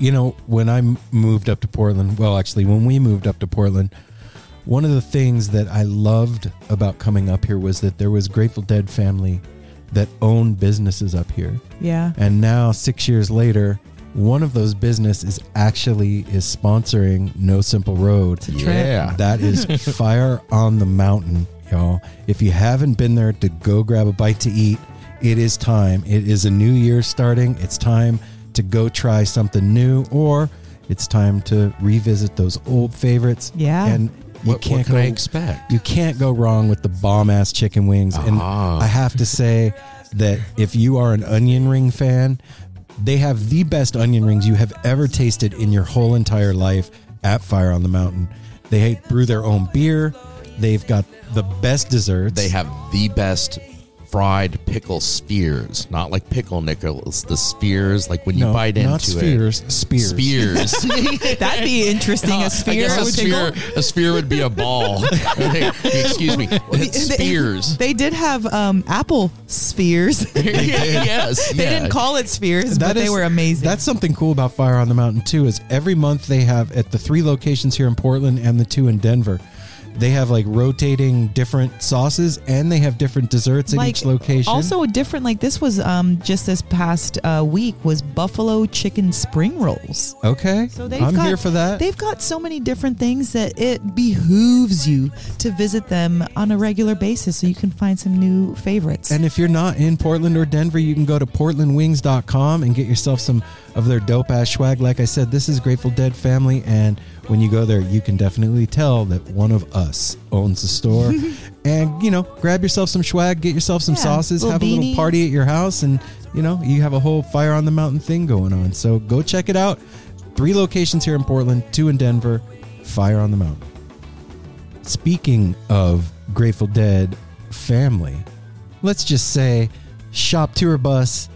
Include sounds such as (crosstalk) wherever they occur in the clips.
You know, when I moved up to Portland, well, actually, when we moved up to Portland, one of the things that I loved about coming up here was that there was Grateful Dead family that owned businesses up here. Yeah. And now 6 years later, one of those businesses actually is sponsoring No Simple Road. It's a trip. Yeah. (laughs) That is (laughs) Fire on the Mountain, y'all. If you haven't been there to go grab a bite to eat, it is time. It is a new year starting. It's time to go try something new, or it's time to revisit those old favorites. Yeah. And you What, can't what can go I expect? you can't go wrong with the bomb ass chicken wings. And Ah. I have to say that if you are an onion ring fan, they have the best onion rings you have ever tasted in your whole entire life at Fire on the Mountain. They brew their own beer. They've got the best desserts. They have the best fried pickle spheres, not like pickle nickels. The spheres, like when you no, bite into not spheres, it. spears. Spears. (laughs) That'd be interesting. A sphere. (laughs) I guess a would sphere, tickle. a sphere would be a ball. (laughs) Excuse me. It's They- spears. They did have um, apple spheres. they yes. yeah. didn't call it spheres, but they is- were amazing. That's something cool about Fire on the Mountain too. Is every month they have at the three locations here in Portland and the two in Denver, they have like rotating different sauces and they have different desserts at each location. Also, a different like this was um just this past uh, week was buffalo chicken spring rolls. okay, So they've I'm got, here for that. They've got so many different things that it behooves you to visit them on a regular basis so you can find some new favorites. And if you're not in Portland or Denver, you can go to portlandwings.com and get yourself some of their dope ass swag. Like I said, this is Grateful Dead family, and when you go there, you can definitely tell that one of us owns the store. (laughs) and you know, grab yourself some swag, get yourself some Yeah, sauces, little have a little party at your house, and you know, you have a whole fire on the mountain thing going on. So go check it out. Three locations here in Portland, two in Denver. Fire on the mountain. Speaking of Grateful Dead family, let's just say Shop Tour Bus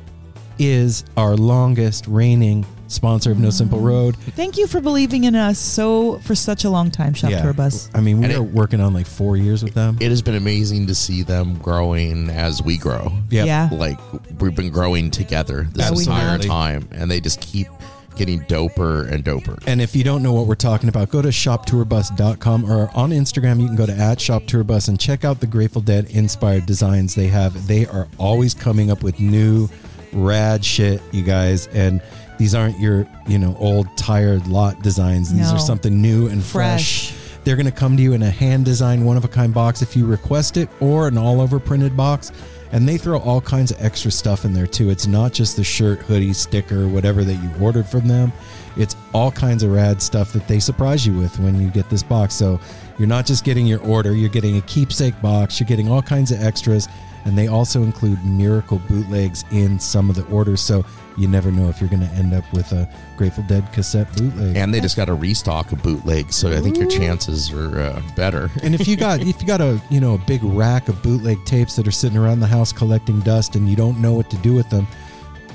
is our longest reigning sponsor of No Simple mm. Road. Thank you for believing in us so for such a long time, Shop Tour Bus. I mean, we And are it- working on like four years with them. It has been amazing to see them growing as we grow. Yep. Yeah. Like we've been growing together this Yeah, we entire have. time, and they just keep getting doper and doper. And if you don't know what we're talking about, go to shoptourbus.com or on Instagram, you can go to at shoptourbus and check out the Grateful Dead inspired designs they have. They are always coming up with new rad shit, you guys. And these aren't your, you know, old tired lot designs. These No. are something new and fresh. Fresh. They're going to come to you in a hand designed, one of a kind box if you request it, or an all over printed box. And they throw all kinds of extra stuff in there too. It's not just the shirt, hoodie, sticker, whatever that you ordered from them. It's all kinds of rad stuff that they surprise you with when you get this box. So you're not just getting your order, you're getting a keepsake box, you're getting all kinds of extras. And they also include miracle bootlegs in some of the orders. So you never know if you're going to end up with a Grateful Dead cassette bootleg. And they just got a restock of bootlegs, so I think your chances are uh, better. and if you got if you got a you know a big rack of bootleg tapes that are sitting around the house collecting dust and you don't know what to do with them,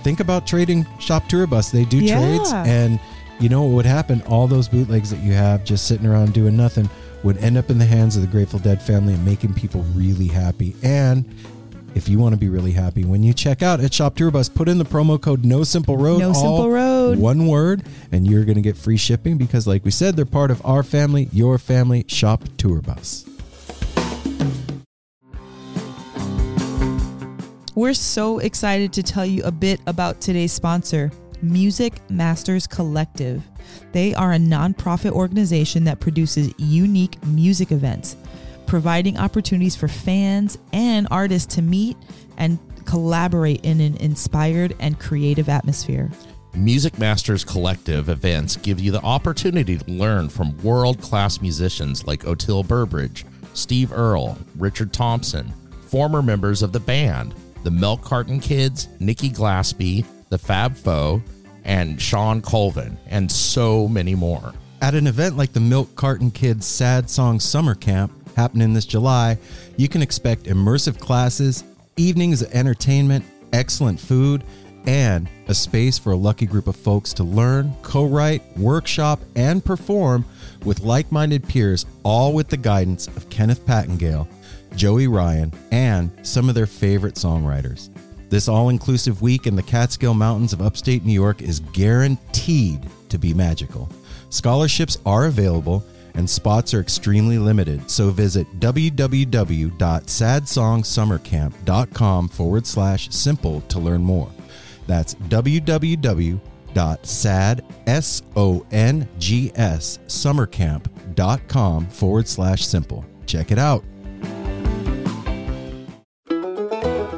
think about trading Shop Tour Bus. They do Yeah. trades, and you know what would happen? All those bootlegs that you have just sitting around doing nothing would end up in the hands of the Grateful Dead family and making people really happy. And if you want to be really happy, when you check out at Shop Tour Bus, put in the promo code No Simple Road. No Simple Road. One word, and you're going to get free shipping because, like we said, they're part of our family, your family, Shop Tour Bus. We're so excited to tell you a bit about today's sponsor, Music Masters Collective. They are a nonprofit organization that produces unique music events, providing opportunities for fans and artists to meet and collaborate in an inspired and creative atmosphere. Music Masters Collective events give you the opportunity to learn from world class musicians like Oteil Burbridge, Steve Earle, Richard Thompson, former members of the band, the Milk Carton Kids, Nikki Glaspie, the Fab Four, and Shawn Colvin, and so many more. At an event like the Milk Carton Kids Sad Song Summer Camp happening this July, you can expect immersive classes, evenings of entertainment, excellent food, and a space for a lucky group of folks to learn, co write, workshop, and perform with like minded peers, all with the guidance of Kenneth Pattengale, Joey Ryan, and some of their favorite songwriters. This all inclusive week in the Catskill Mountains of upstate New York is guaranteed to be magical. Scholarships are available and spots are extremely limited, so visit www.sadsongssummercamp.com forward slash simple to learn more. That's www.sadsongssummercamp.com forward slash simple. Check it out.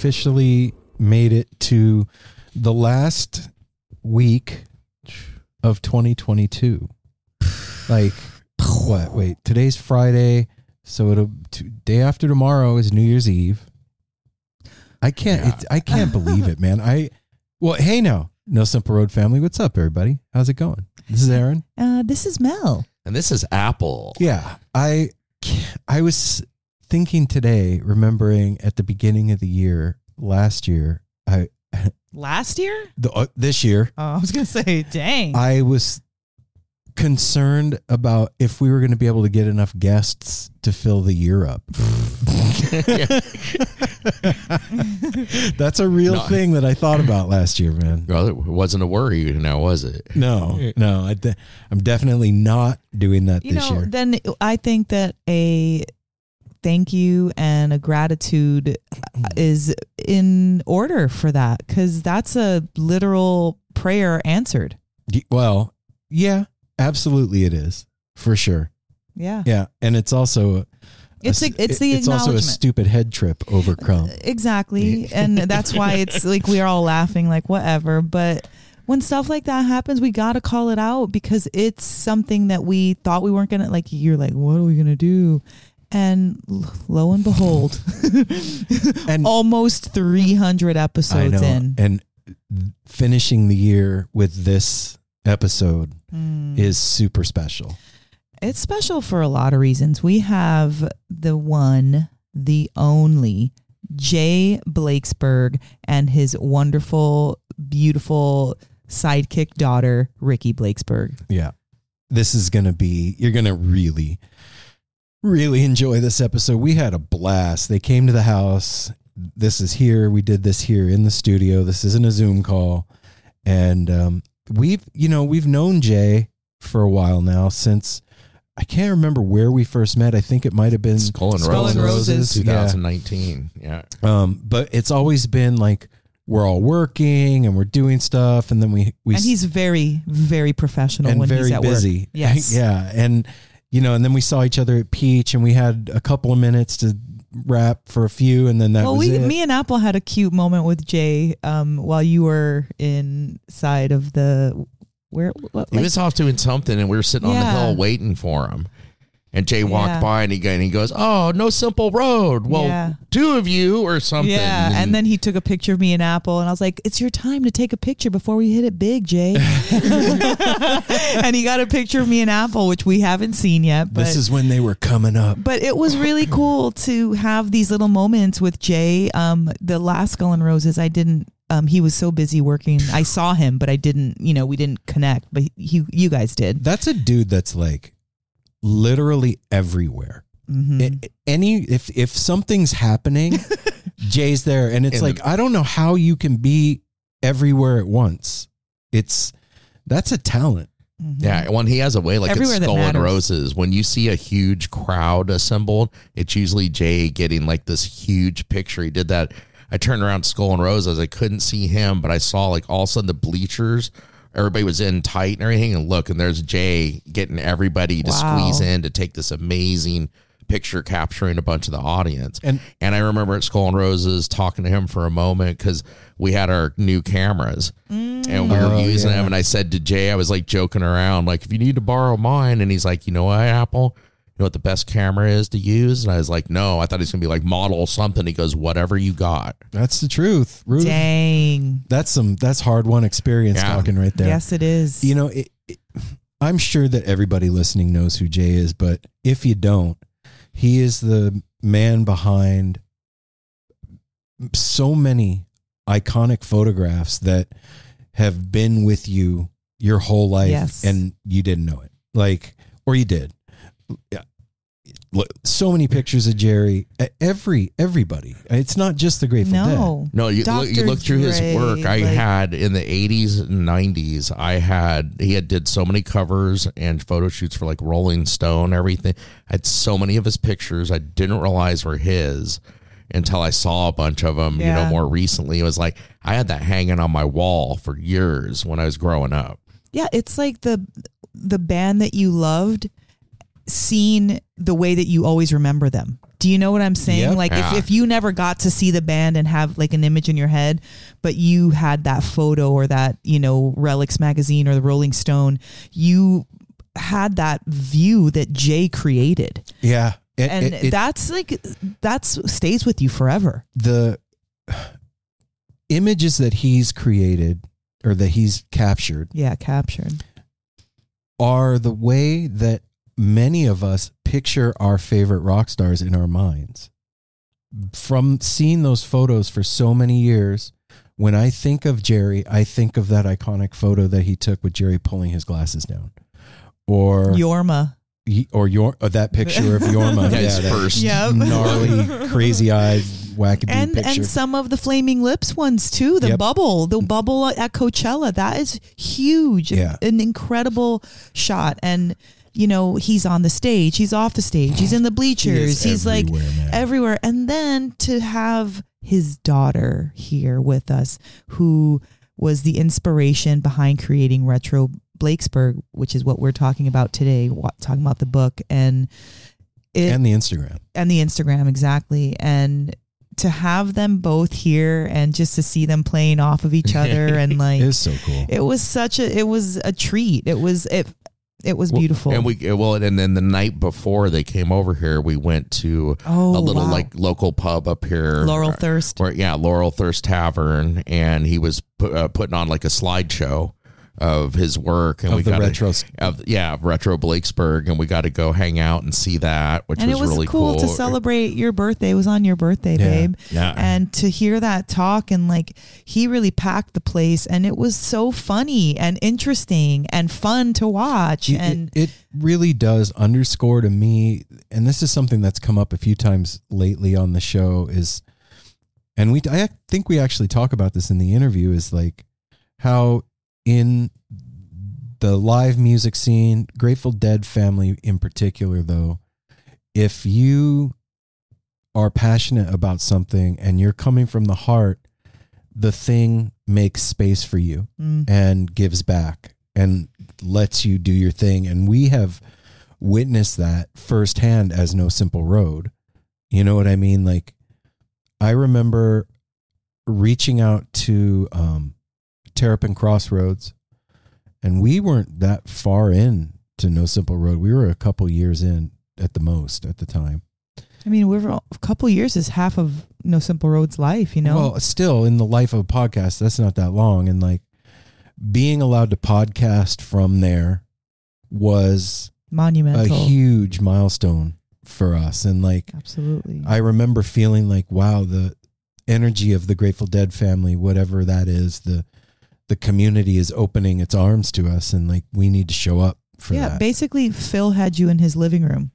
Officially made it to the last week of 2022. Like what? Wait, today's Friday, so it'll t- day after tomorrow is New Year's Eve. I can't. It, I can't believe it, man. I well, hey now, No Simple Road family. What's up, everybody? How's it going? This is Aaron. Uh, this is Mel. And this is Apple. Yeah, I I was thinking today, remembering at the beginning of the year last year, I Last year? the, uh, this year Oh, I was going to say, dang. I was concerned about if we were going to be able to get enough guests to fill the year up. (laughs) That's a real No. thing that I thought about last year, man. Well, it wasn't a worry now, was it? No, no, I de- I'm definitely not doing that you this know, year. then I think that a thank you and a gratitude mm-hmm. is in order for that because that's a literal prayer answered. Well, yeah, absolutely, it is for sure. Yeah. Yeah, and it's also a, It's a a- it's the it's also a stupid head trip overcome. (laughs) Exactly. (laughs) and that's why it's like we're all laughing, like, whatever. But when stuff like that happens, we got to call it out because it's something that we thought we weren't going to, like, you're like, what are we going to do? And lo and behold, (laughs) And almost 300 episodes know, in. and finishing the year with this episode Mm. is super special. It's special for a lot of reasons. We have the one, the only Jay Blakesberg and his wonderful, beautiful sidekick daughter, Ricki Blakesberg. Yeah. This is going to be, you're going to really, really enjoy this episode. We had a blast. They came to the house this is here. We did this here in the studio. This isn't a Zoom call. And um, we've, you know, we've known Jay for a while now since I can't remember where we first met. I think it might have been Skull and Skull and Roses, Roses. 2019. Yeah. Um, but it's always been like we're all working and we're doing stuff, and then we we and he's very, very professional and when very he's at busy. work. (laughs) Yes. yeah, and you know, and then we saw each other at Peach, and we had a couple of minutes to rap for a few, and then that well, was we, it. me and Apple had a cute moment with Jay um, while you were inside of the where. What, He like- was off doing something, and we were sitting on the Yeah. hill waiting for him. And Jay walked Yeah. by, and he, and he goes, "Oh, no simple road. Well, Yeah. two of you or something." yeah, and then he took a picture of me and Apple, and I was like, "It's your time to take a picture before we hit it big, Jay." (laughs) and he got a picture of me and Apple, which we haven't seen yet. But this is when they were coming up. but it was really cool to have these little moments with Jay. Um, the last Skull and Roses, I didn't. Um, he was so busy working. I saw him, but I didn't. You know, we didn't connect. But he, you guys did. That's a dude that's like literally everywhere. hmm A- any if if something's happening, (laughs) Jay's there, and it's In like the- I don't know how you can be everywhere at once. It's that's a talent. Yeah, when he has a way like Everywhere it's that Skull and. Roses, when you see a huge crowd assembled, it's usually Jay getting like this huge picture. He did that. I turned around to Skull and Roses. I couldn't see him, but I saw like all of a sudden the bleachers. Everybody was in tight and everything. And look, and there's Jay getting everybody to Wow. squeeze in to take this amazing picture capturing a bunch of the audience. And- and I remember at Skull and Roses talking to him for a moment because we had our new cameras mm. and we were Oh, using yeah. them. And I said to Jay, I was like joking around, like, if you need to borrow mine. And he's like, you know what, Apple? You know what the best camera is to use? And I was like, no, I thought he's going to be like model something. He goes, whatever you got. That's the truth. Ruth. Dang. That's some that's hard won experience Yeah. talking right there. Yes, it is. You know, it, it- I'm sure that everybody listening knows who Jay is, but if you don't, he is the man behind so many iconic photographs that have been with you your whole life Yes. and you didn't know it. Like, or you did. Yeah. Look, so many pictures of Jerry. Every everybody. It's not just the Grateful Dead. no. No, you look, you look through his Dre, work. I like- had in the 80s and 90s, I had, he had did so many covers and photo shoots for like Rolling Stone, everything. I had so many of his pictures I didn't realize were his until I saw a bunch of them, you know, more recently. It was like, I had that hanging on my wall for years when I was growing up. Yeah, it's like the the band that you loved seen the way that you always remember them. Do you know what I'm saying? Yep. Like Yeah. if, if you never got to see the band and have like an image in your head, but you had that photo or that, you know, Relix magazine or the Rolling Stone, you had that view that Jay created. Yeah. It- And it- it- that's like that's stays with you forever. the images that he's created or that he's captured Yeah, captured. are the way that many of us picture our favorite rock stars in our minds. From seeing those photos for so many years, when I think of Jerry, I think of that iconic photo that he took with Jerry pulling his glasses down. Or Jorma. or your or uh, that picture of Jorma. (laughs) Yeah, his that first. Yep. gnarly, (laughs) crazy eyed, wackadoo and picture. and some of the flaming lips ones too the Yep. bubble the bubble at coachella that is huge Yeah. an incredible shot and you know he's on the stage he's off the stage he's in the bleachers is he's like everywhere, man. everywhere and then to have his daughter here with us who was the inspiration behind creating retro blakesberg which is what we're talking about today talking about the book and it, and the Instagram. and the Instagram exactly and to have them both here and just to see them playing off of each other (laughs) and like It is so cool. it was such a it was a treat it was it it was beautiful. And we well, and then the night before they came over here, we went to oh a little wow. like local pub up here, Laurel Thirst. Where yeah, Laurel Thirst Tavern, and he was uh, putting on like a slideshow of his work, and Of we the got retro- of yeah, retro Blakesberg, and we got to go hang out and see that, which and was, it was really cool, to celebrate your birthday. It was on your birthday Yeah. babe. Yeah, and to hear that talk and like he really packed the place and it was so funny and interesting and fun to watch It- and it, it really does underscore to me, and this is something that's come up a few times lately on the show, is and we I think we actually talk about this in the interview is like how in the live music scene, Grateful Dead family in particular though, if you are passionate about something and you're coming from the heart, the thing makes space for you Mm. and gives back and lets you do your thing. And we have witnessed that firsthand as No Simple Road. You know what I mean? Like, I remember reaching out to um, Terrapin Crossroads, and we weren't that far in to No Simple Road. We were a couple years in at the most at the time. I mean, we're a couple years is half of No Simple Road's life, you know. Well, still in the life of a podcast, that's not that long. And like being allowed to podcast from there was Monumental. a huge milestone for us. And like Absolutely. I remember feeling like, wow, the energy of the Grateful Dead family, whatever that is, the the community is opening its arms to us and like we need to show up for yeah, that. basically Phil had you in his living room.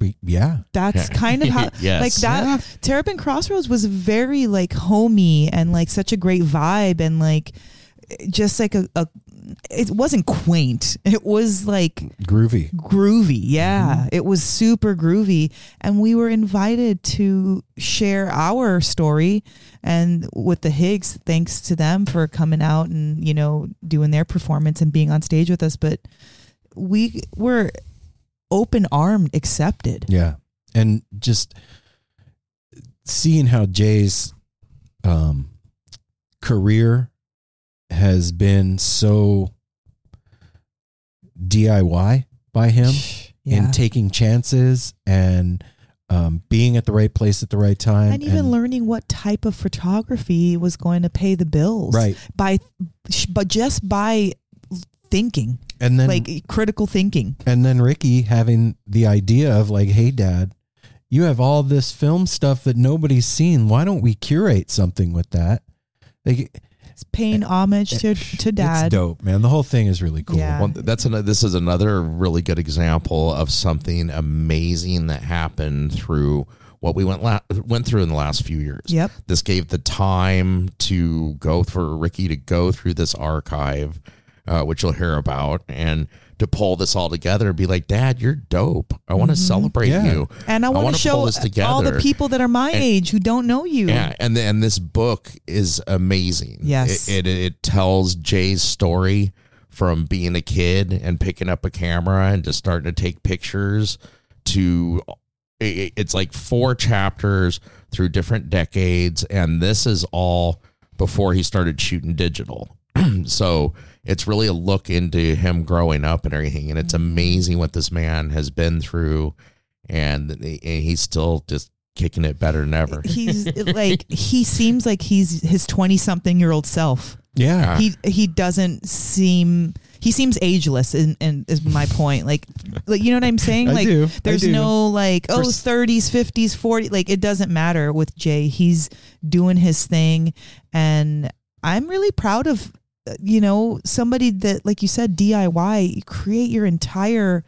We- yeah. That's kind of how (laughs) yes. like that Terrapin Crossroads was very like homey and like such a great vibe and like just like a, a it wasn't quaint. It was like Groovy. groovy. Yeah. It was super groovy. And we were invited to share our story and with the Higgs, thanks to them for coming out and, you know, doing their performance and being on stage with us. But we were open armed accepted. Yeah. And just seeing how Jay's um, career has been so DIY by him (sighs) Yeah. in taking chances and um, being at the right place at the right time. and even learning what type of photography was going to pay the bills. Right. By but just by thinking, And then like critical thinking. and then Ricki having the idea of like, hey dad, you have all this film stuff that nobody's seen. Why don't we curate something with that? Like paying homage to to dad. It's dope, man. The whole thing is really cool. Yeah. Well, that's another, this is another really good example of something amazing that happened through what we went la- went through in the last few years. Yep. This gave the time to go for Ricki to go through this archive, uh, which you'll hear about, and to pull this all together and be like, "Dad, you're dope. I want to mm-hmm. celebrate Yeah. you." And I want wanna show pull this all the people that are my And- age who don't know you. Yeah, and then this book is amazing. Yes. it, it it tells Jay's story from being a kid and picking up a camera and just starting to take pictures to it- it's like four chapters through different decades, and this is all before he started shooting digital. (clears throat) so it's really a look into him growing up and everything, and it's mm-hmm. amazing what this man has been through, and, and he's still just kicking it better than ever. He's like he seems like he's his 20 something year old self. Yeah. He he doesn't seem he seems ageless and, and is my point. Like like you know what I'm saying? (laughs) I like do. I there's do. no like oh 30s, 50s, 40 like it doesn't matter with Jay. He's doing his thing and I'm really proud of you know somebody that like you said DIY you create your entire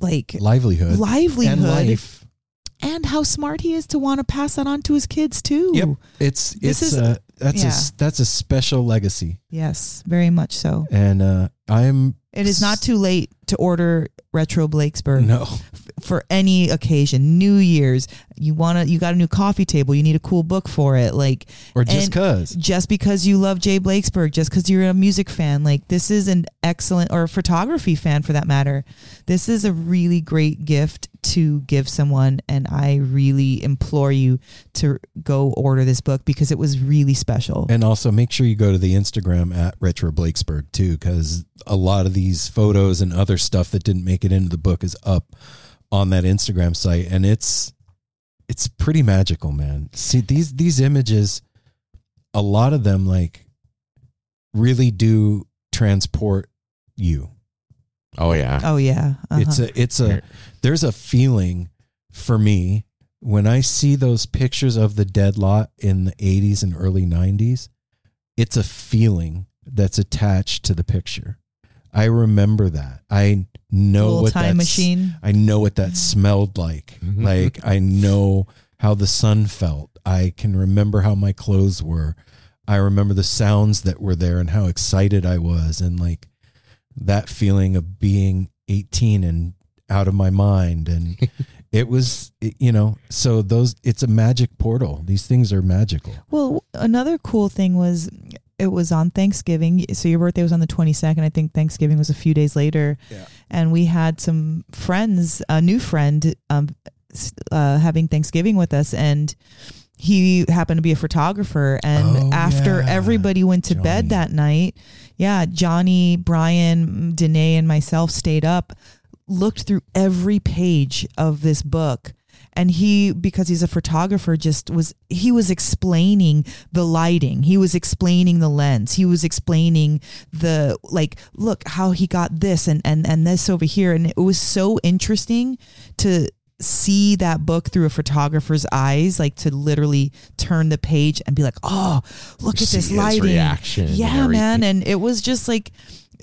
like livelihood, livelihood and life. and how smart he is to want to pass that on to his kids too. Yep. It's This it's is- uh, that's a yeah. s- that's a special legacy, Yes, very much so. and uh, I'm It is not too late to order retro Blakesberg no. (laughs) for any occasion. New Year's, you want to you got a new coffee table, you need a cool book for it. Like or just cause. just because you love Jay Blakesberg, just because you're a music fan, like this is an excellent or a photography fan for that matter. This is a really great gift to give someone, and I really implore you to go order this book because it was really special. And also make sure you go to the Instagram at Retro Blakesberg too, because a lot of these photos and other stuff that didn't make it into the book is up on that Instagram site, and it's it's pretty magical, man. See these these images, a lot of them like really do transport you. Oh yeah. oh yeah, uh-huh. It's a it's a there's a feeling for me when I see those pictures of the dead lot in the 80s and early 90s. It's a feeling that's attached to the picture. I remember that. I know little what time machine. I know what that smelled like. Mhm. Like I know how the sun felt. I can remember how my clothes were. I remember the sounds that were there and how excited I was and like that feeling of being 18 and out of my mind and (laughs) it was you know so those it's a magic portal these things are magical Well, another cool thing was it was on Thanksgiving. So your birthday was on the 22nd. I think Thanksgiving was a few days later. Yeah. And we had some friends, a new friend, um, uh, having Thanksgiving with us. And he happened to be a photographer. And Oh, after yeah. everybody went to Johnny. bed that night, yeah, Johnny, Brian, Danae, and myself stayed up, looked through every page of this book and he because he's a photographer just was he was explaining the lighting. He was explaining the lens. He was explaining the like look how he got this and and and this over here. And it was so interesting to see that book through a photographer's eyes like to literally turn the page and be like oh look at this his lighting. reaction and yeah man. and it was just like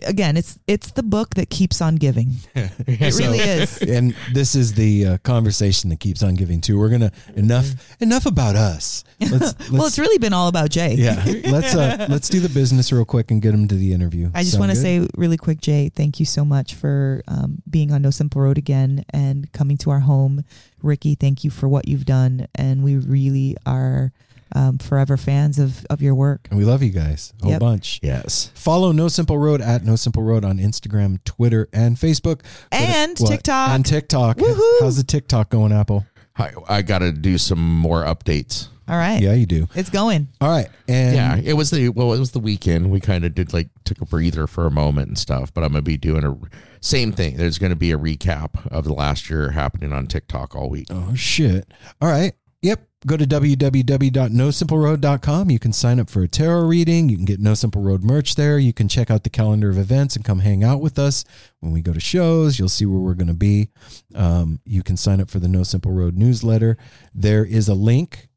again it's it's the book that keeps on giving. (laughs) It So- really is. (laughs) And this is the uh, conversation that keeps on giving too. We're gonna enough enough about us. Let's, (laughs) let's well it's really been all about jay. Yeah let's uh let's do the business real quick and get him to the interview. I just want to say really quick, Jay, thank you so much for um, being on No Simple Road again and coming to our home. Ricki, thank you for what you've done. And we really are um, forever fans of, of your work. and we love you guys a whole Yep. bunch Yes. follow no simple road at no simple road on instagram twitter and facebook And What? TikTok. and tiktok Woohoo. how's the tiktok going apple I, I got to do some more updates. All right. yeah you do It's going. all right and yeah, it was the well, it was the weekend. We kind of did like took a breather for a moment and stuff. But I'm gonna be doing a same thing. There's gonna be a recap of the last year happening on TikTok all week. Oh shit. All right. Yep. Go to www.nosimpleroad.com. You can sign up for a tarot reading. You can get No Simple Road merch there. You can check out the calendar of events and come hang out with us when we go to shows. You'll see where we're going to be. Um, you can sign up for the No Simple Road newsletter. There is a link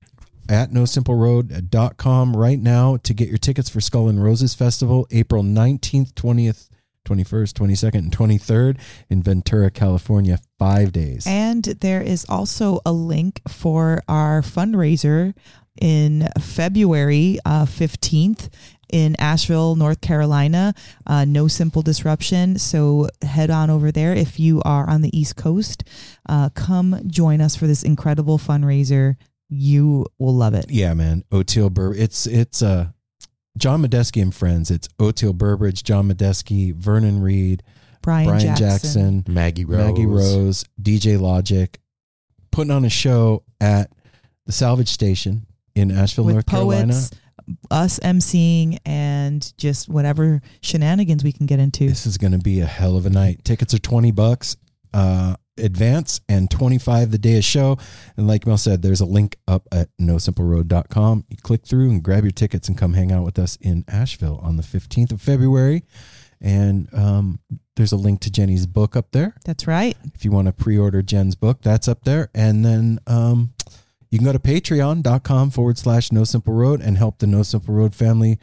at nosimpleroad.com right now to get your tickets for Skull and Roses Festival, April 19th, 20th, 21st, 22nd, and 23rd in Ventura, California. Five days. And there is also a link for our fundraiser in February uh, 15th in Asheville, North Carolina. Uh, no simple disruption. So head on over there if you are on the East Coast. Uh, come join us for this incredible fundraiser. You will love it. Yeah, man. Oteil Bur It's it's uh John Medeski and friends. It's Oteil Burbridge, John Medeski, Vernon Reid, Brian, Brian Jackson. Jackson, Maggie Rose. Maggie Rose, DJ Logic, putting on a show at the Salvage Station in Asheville, with North Carolina. poets, us emceeing, and just whatever shenanigans we can get into. This is going to be a hell of a night. Tickets are 20 bucks uh advance and 25 the day of show. And like Mel said, there's a link up at nosimpleroad.com. You click through and grab your tickets and come hang out with us in Asheville on the 15th of February. And um, there's a link to Jenny's book up there. That's right. If you want to pre-order Jen's book, that's up there. And then um, you can go to patreon.com forward slash no simple road and help the no simple road family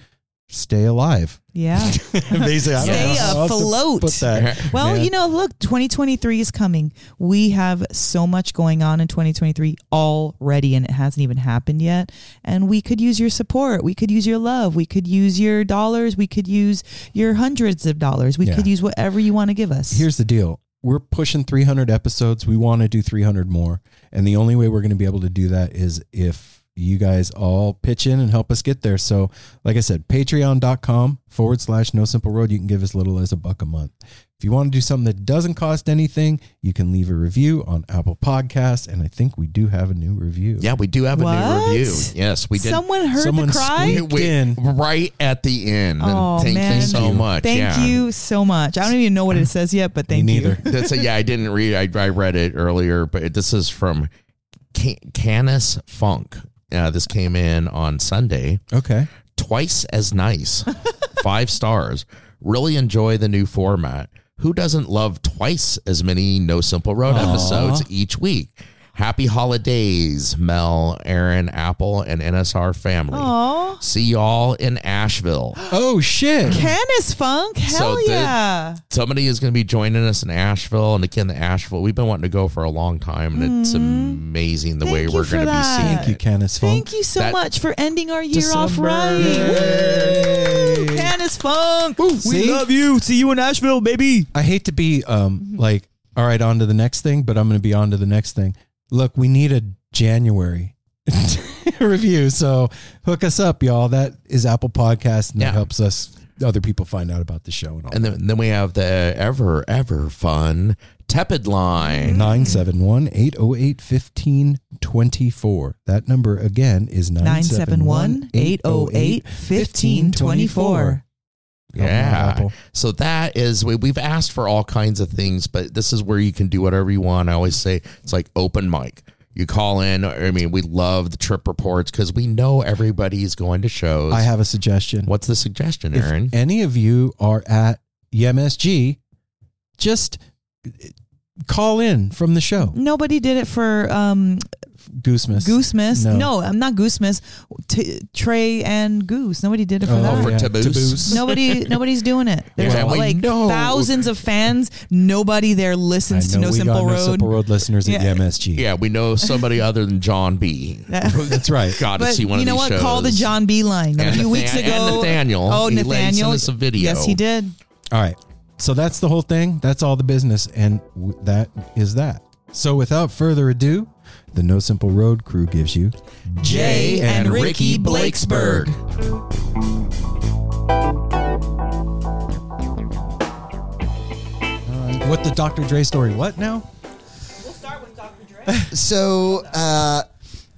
stay alive. Yeah. (laughs) Basically, I don't Stay know how afloat. Put that. Well, man. you know, look, 2023 is coming. We have so much going on in 2023 already, and it hasn't even happened yet. And we could use your support. We could use your love. We could use your dollars. We could use your hundreds of dollars. We Yeah. could use whatever you want to give us. Here's the deal. We're pushing 300 episodes. We want to do 300 more. And the only way we're going to be able to do that is if you guys all pitch in and help us get there. So, like I said, patreon.com forward slash no simple road. You can give as little as a buck a month. If you want to do something that doesn't cost anything, you can leave a review on Apple Podcasts. And I think we do have a new review. Yeah, we do have a new review. Yes, we did. Someone heard Someone the cry. We- in. right at the end. And Oh, thank man. you so much. Thank yeah. you so much. I don't even know what it says yet, but (laughs) thank Me you. neither. (laughs) That's a, yeah, I didn't read. I, I read it earlier, but this is from Can- Canis Funk. Uh, this came in on Sunday. Okay. Twice as nice, (laughs) five stars. Really enjoy the new format. Who doesn't love twice as many No Simple Road Aw. episodes each week? Happy holidays, Mel, Aaron, Apple, and NSR family. Aw. See y'all in Asheville. (gasps) Oh shit! Canis Funk. Hell the- yeah. Somebody is going to be joining us in Asheville, and again, the Asheville. We've been wanting to go for a long time, and it's amazing the way Mm-hmm. Thank you we're going to be that. seeing. Thank you, Canis Funk. Thank you so That- much for ending our year off right. Yay. Woo! Canis Funk. See? We love you. See you in Asheville, baby. I hate to be um like, all right, on to the next thing, but I'm going to be on to the next thing. Look, we need a January (laughs) review, so hook us up, y'all. That is Apple Podcast, and Yeah. that helps us other people find out about the show and all. And then, then we have the ever, ever fun Tepid line. 971 808 1524. That number again is 971 808 1524. Yeah. So that is we, we've asked for all kinds of things, but this is where you can do whatever you want. I always say it's like open mic. You call in. I mean, we love the trip reports because we know everybody's going to shows. I have a suggestion. What's the suggestion, if Aaron? any of you are at YMSG, just call in from the show. Nobody did it for um, Goosemas. Goosemas. No. No. I'm not Goosemas. T- Trey and Goose. Nobody did it for Oh, that. for Taboos. Taboos. Nobody, nobody's doing it. (laughs) There's Yeah, we like know. thousands of fans. Nobody there I listens to know No we Simple got Road. No Simple Road listeners at Yeah. YMSG. yeah, we know somebody (laughs) other than John B. (laughs) That's right. Got to see one you of know these what? shows. Call the John B line. A few Nathan- weeks and ago. Nathaniel. Oh, He Nathaniel. sent us a video. Yes, he did. All right. So that's the whole thing. That's all the business. And w- that is that. So without further ado, the No Simple Road crew gives you Jay and Ricki Blakesberg. Uh, what the Dr. Dre story? What now? We'll start with Dr. Dre. (laughs) So, uh,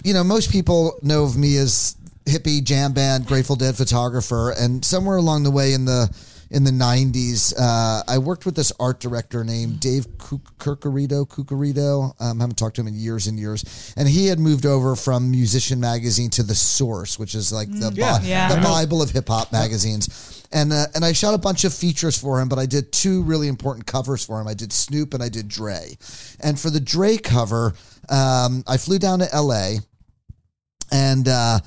you know, most people know of me as hippie jam band, Grateful Dead photographer, and somewhere along the way in the in the '90s, uh, I worked with this art director named Dave Cucurito. Cucurito, um, haven't talked to him in years and years, and he had moved over from Musician Magazine to The Source, which is like the Yeah. Bi- Yeah. the Bible of hip hop magazines. And uh, and I shot a bunch of features for him, but I did two really important covers for him. I did Snoop and I did Dre. And for the Dre cover, um, I flew down to L.A. and uh,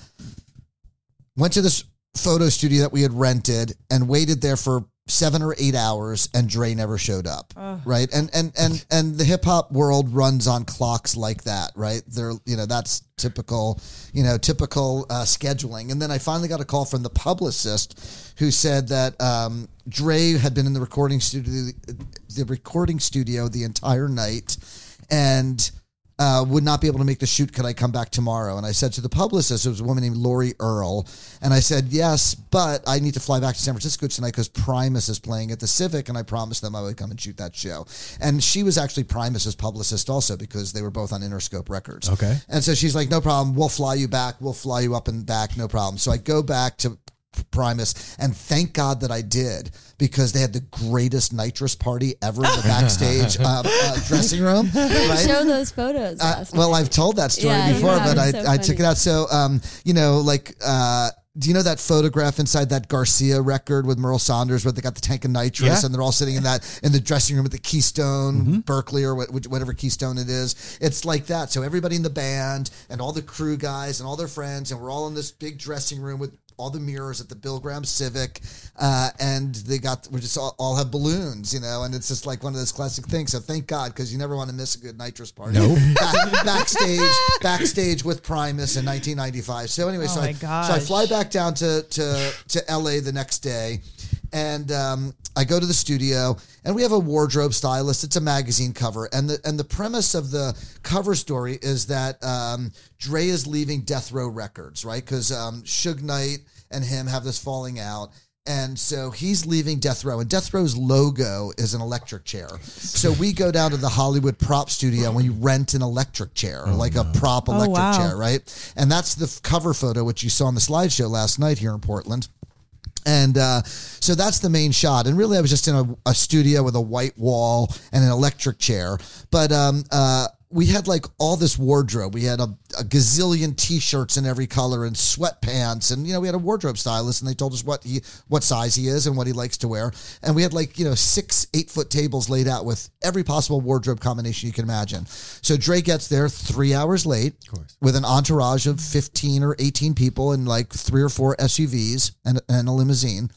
went to this photo studio that we had rented and waited there for seven or eight hours and Dre never showed up. Right. And and and and the hip hop world runs on clocks like that, right? They're you know, that's typical, you know, typical uh, scheduling. And then I finally got a call from the publicist who said that um, Dre had been in the recording studio the recording studio the entire night and uh, would not be able to make the shoot. Could I come back tomorrow? And I said to the publicist, it was a woman named Lori Earl, and I said yes, but I need to fly back to San Francisco tonight because Primus is playing at the Civic, and I promised them I would come and shoot that show. And she was actually Primus's publicist also because they were both on Interscope Records. Okay. And so she's like, no problem. We'll fly you back. We'll fly you up and back. No problem. So I go back to Primus, and thank God that I did because they had the greatest nitrous party ever in the (laughs) backstage uh, uh, dressing room. (laughs) Right? Show those photos. Uh, well. I've told that story Yeah, before, but I, so I took it out. So, um, you know, like, uh, do you know that photograph inside that Garcia record with Merl Saunders where they got the tank of nitrous Yeah. and they're all sitting in that in the dressing room at the Keystone, Berkeley or what, whatever Keystone it is? It's like that. So everybody in the band and all the crew guys and all their friends and we're all in this big dressing room with all the mirrors at the Bill Graham Civic, uh, and they got we just all, all have balloons, you know, and it's just like one of those classic things. So thank God because you never want to miss a good nitrous party. Nope. (laughs) Back, backstage, backstage with Primus in 1995. So anyway, Oh so my I, so I fly back down to to to LA the next day. And um, I go to the studio, and we have a wardrobe stylist. It's a magazine cover, and the and the premise of the cover story is that um, Dre is leaving Death Row Records, right? Because um, Suge Knight and him have this falling out, and so he's leaving Death Row, and Death Row's logo is an electric chair. So we go down to the Hollywood prop studio and we rent an electric chair, like a prop electric wow. chair, right? And that's the f- cover photo which you saw on the slideshow last night here in Portland. And uh, so that's the main shot. And really, I was just in a, a studio with a white wall and an electric chair. But um, uh, we had like all this wardrobe. We had a, a gazillion t-shirts in every color and sweatpants, and you know we had a wardrobe stylist, and they told us what he what size he is and what he likes to wear. And we had like you know six eight foot tables laid out with every possible wardrobe combination you can imagine. So Dre gets there three hours late, with an entourage of fifteen or eighteen people and like three or four SUVs and, and a limousine.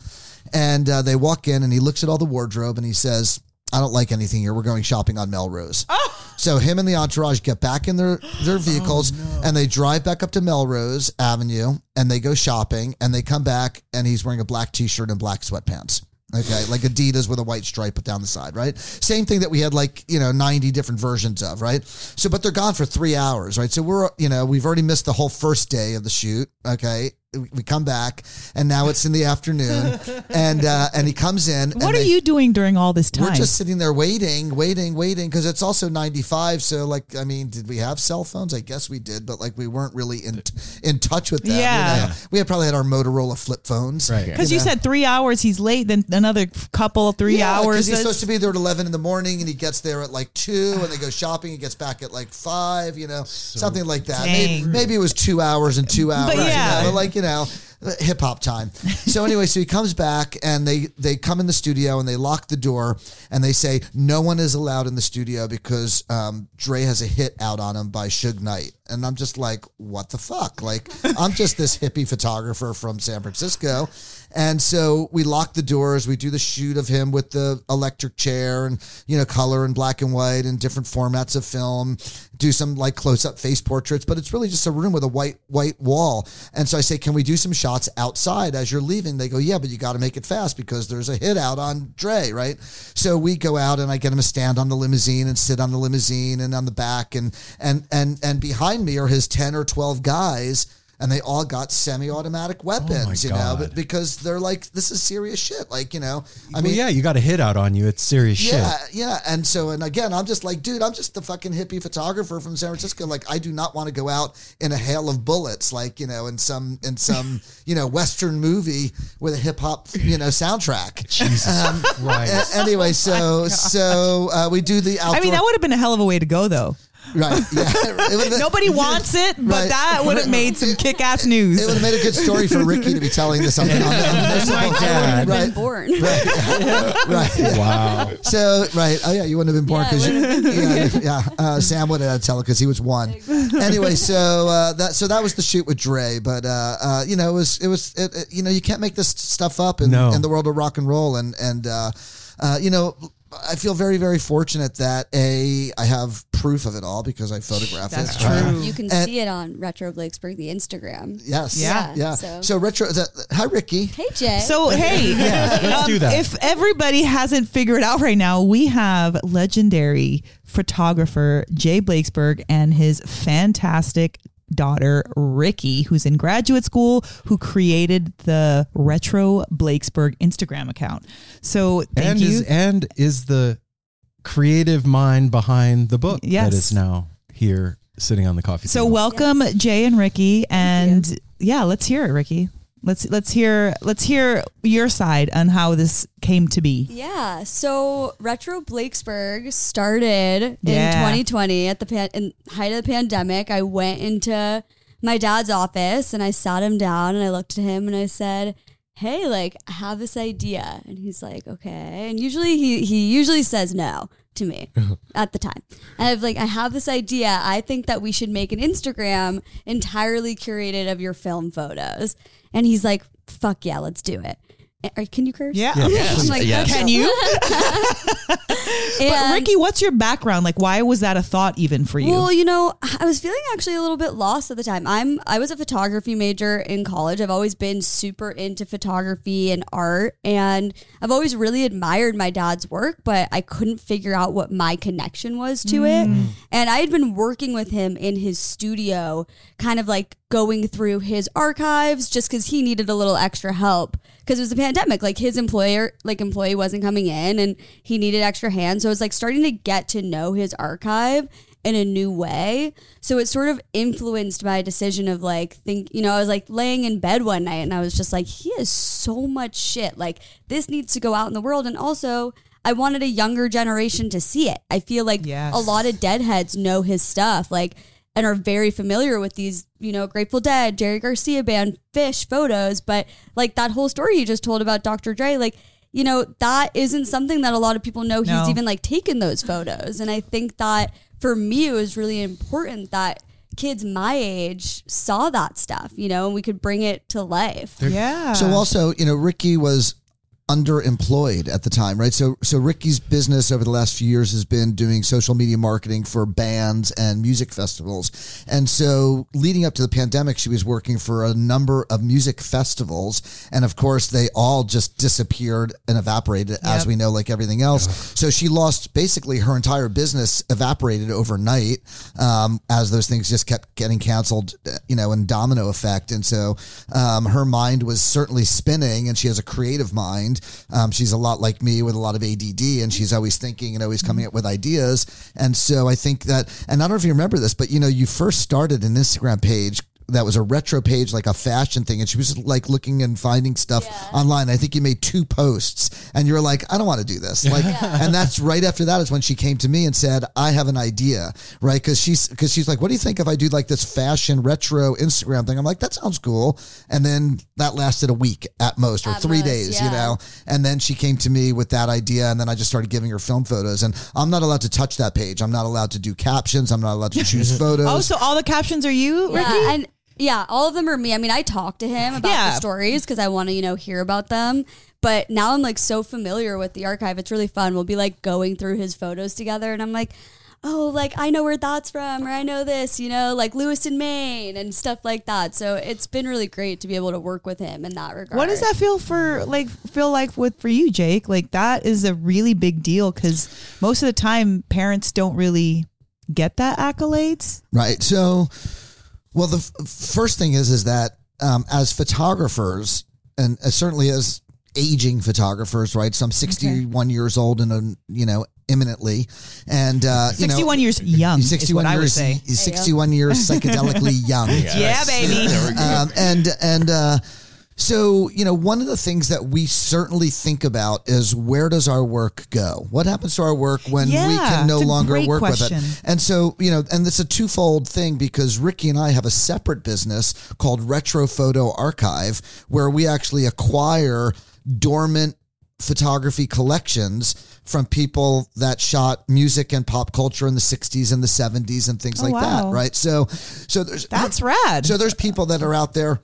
And uh, they walk in, and he looks at all the wardrobe, and he says, "I don't like anything here. We're going shopping on Melrose." Oh. So him and the entourage get back in their their oh, vehicles, and they drive back up to Melrose Avenue, and they go shopping, and they come back, and he's wearing a black T-shirt and black sweatpants. Okay, like Adidas with a white stripe down the side, right? Same thing that we had like, you know, 90 different versions of, right? So, but they're gone for three hours, right? So we're, you know, we've already missed the whole first day of the shoot, okay? We come back and now it's in the afternoon (laughs) and, uh, and he comes in. and What are they- you doing during all this time? we're just sitting there waiting, waiting, waiting, because it's also 95. So, like, I mean, did we have cell phones? I guess we did, but like, we weren't really in in touch with them. you Yeah. We had probably had our Motorola flip phones. Right. Because you said three hours, he's late. Then another couple, three Yeah, 'cause hours. He's That's- supposed to be there at 11 in the morning and he gets there at like 2 and they go shopping. He gets back at like 5, you know, something like that. Maybe, maybe it was two hours and two hours. you yeah. know, but like, you know, hip hop time. So anyway, so he comes back and they, they come in the studio and they lock the door and they say, no one is allowed in the studio because um, Dre has a hit out on him by Suge Knight. And I'm just like, what the fuck? Like, I'm just this hippie photographer from San Francisco. And so we lock the doors. We do the shoot of him with the electric chair and, you know, color and black and white and different formats of film. Do some like close up face portraits, but it's really just a room with a white, white wall. And so I say, can we do some shots outside as you're leaving? They go, yeah, but you got to make it fast because there's a hit out on Dre, right? So we go out and I get him to stand on the limousine and sit on the limousine and on the back and, and, and, and behind me are his 10 or 12 guys and they all got semi-automatic weapons, you know, but because they're like, this is serious shit. Like, you know, I I mean, mean, yeah, you got a hit out on you. It's serious yeah, shit. yeah. yeah. And so, and again, I'm just like, dude, I'm just the fucking hippie photographer from San Francisco. Like, I do not want to go out in a hail of bullets, like, you know, in some, in some, (laughs) you know, Western movie with a hip hop, you know, soundtrack. Jesus Um, Christ. a- anyway, (laughs) so, so, uh, we do the outdoor. I mean, that would have been a hell of a way to go, though. Right. Yeah. (laughs) It been- Nobody wants it, but Right. that would have made some kick-ass news. It would have made a good story for Ricki to be telling this on the, on the, on the That's my dad. Right. been born. right. (laughs) (laughs) Wow. So right, oh yeah, you wouldn't have been born Yeah, because yeah, yeah. Uh, Sam would have had to tell it because he was one. Anyway, so uh, that so that was the shoot with Dre, but uh, uh, you know it was it was it, it- you know you can't make this stuff up in, No. in the world of rock and roll, and and uh, uh, you know. I feel very, very fortunate that a I have proof of it all because I photographed That's it. That's true. Uh, You can And- see it on Retro Blakesberg, the Instagram. yes. Yeah. Yeah. So- So, retro. That, hi, Ricki. Hey, Jay. So hey, (laughs) Yeah, let's do that. If everybody hasn't figured it out right now, we have legendary photographer Jay Blakesberg and his fantastic daughter Ricki, who's in graduate school, who created the Retro Blakesberg Instagram account. So thank and you. is and is the creative mind behind the book Yes. that is now here sitting on the coffee table. So table. welcome Jay and Ricki, and yeah, let's hear it, Ricki. Let's let's hear let's hear your side on how this came to be. yeah. So Retro Blakesberg started in 2020 at the pan- in height of the pandemic. I went into my dad's office and I sat him down and I looked at him and I said, "Hey, like I have this idea." And he's like, "Okay." And usually he he usually says no to me (laughs) at the time. And I've like I have this idea. I think that we should make an Instagram entirely curated of your film photos. And he's like, "Fuck yeah, let's do it." Can you curse? Yeah. I'm like, Yes. Can you? (laughs) but Ricki, what's your background? Like, why was that a thought even for you? Well, you know, I was feeling actually a little bit lost at the time. I'm I was a photography major in college. I've always been super into photography and art and I've always really admired my dad's work, but I couldn't figure out what my connection was to it. Mm. And I had been working with him in his studio, kind of like going through his archives just cuz he needed a little extra help because it was a pandemic. Like his employer, like employee wasn't coming in, and he needed extra hands. So it was like starting to get to know his archive in a new way. So it sort of influenced my decision of like think. You know, I was like laying in bed one night, and I was just like, he has so much shit. Like this needs to go out in the world, and also. I wanted a younger generation to see it. I feel like Yes. a lot of deadheads know his stuff, like and are very familiar with these, you know, Grateful Dead, Jerry Garcia band, Phish photos, but like that whole story you just told about Dr. Dre, like you know, that isn't something that a lot of people know he's No. even like taken those photos. And I think that for me, it was really important that kids my age saw that stuff, you know, and we could bring it to life. yeah. So also, you know, Ricki was underemployed at the time, right? So so Ricki's business over the last few years has been doing social media marketing for bands and music festivals. And so leading up to the pandemic, she was working for a number of music festivals and of course they all just disappeared and evaporated as we know like everything else. So she lost basically her entire business evaporated overnight um, as those things just kept getting canceled, you know, in domino effect. And so um, her mind was certainly spinning, and she has a creative mind. Um, she's a lot like me with a lot of ADD, and she's always thinking and always coming up with ideas. And so I think that, and I don't know if you remember this, but you know, you first started an Instagram page that was a retro page, like a fashion thing, and she was like looking and finding stuff online. I think you made two posts, and you were like, "I don't want to do this." Like, and that's right after that is when she came to me and said, "I have an idea," right? Because she's because she's like, "What do you think if I do like this fashion retro Instagram thing?" I'm like, "That sounds cool," and then that lasted a week at most or At three most, days, you know. And then she came to me with that idea, and then I just started giving her film photos. And I'm not allowed to touch that page. I'm not allowed to do captions. I'm not allowed to (laughs) choose oh, photos. oh, so all the captions are you, Ricki? Yeah, and yeah, all of them are me. I mean, I talk to him about Yeah. the stories because I want to, you know, hear about them. But now I'm like so familiar with the archive. It's really fun. We'll be like going through his photos together, and I'm like, oh, like I know where that's from, or I know this, you know, like Lewis Lewiston, Maine, and stuff like that. So it's been really great to be able to work with him in that regard. What does that feel for like feel like with for you, Jake? Like that is a really big deal because most of the time parents don't really get that accolades. Right. So, well, the f- first thing is is that um, as photographers, and uh, certainly as aging photographers, right? So I'm 61 years old and um, you know imminently, and uh, you know, 61 years young is 61 what I would years, say. he's 61 years psychedelically young. (laughs) Yeah, baby. (laughs) um, and and uh, so you know one of the things that we certainly think about is where does our work go? What happens to our work when we can no longer work question. with it? And so you know, and it's a twofold thing because Ricki and I have a separate business called Retro Photo Archive where we actually acquire dormant photography collections from people that shot music and pop culture in the 60s and the 70s and things Oh, like wow. that right so so there's That's rad. (laughs) so there's people that are out there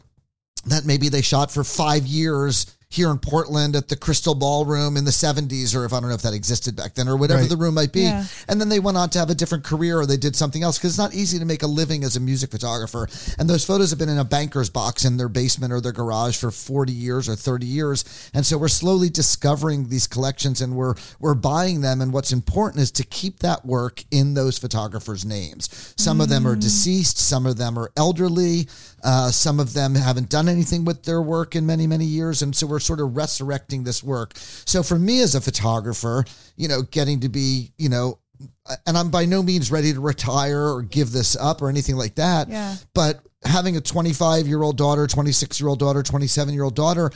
that maybe they shot for five years here in Portland at the Crystal Ballroom in the 70s, or if I don't know if that existed back then, or whatever Right. the room might be. Yeah. And then they went on to have a different career or they did something else because it's not easy to make a living as a music photographer. And those photos have been in a banker's box in their basement or their garage for 40 years or 30 years. And so we're slowly discovering these collections and we're we're buying them. And what's important is to keep that work in those photographers' names. Some of them are mm. deceased, some of them are elderly, uh, some of them haven't done anything with their work in many, many years. And so we're sort of resurrecting this work. So for me as a photographer, you know, getting to be, you know, and I'm by no means ready to retire or give this up or anything like that. Yeah. But having a 25 year old daughter, 26 year old daughter, 27 year old daughter,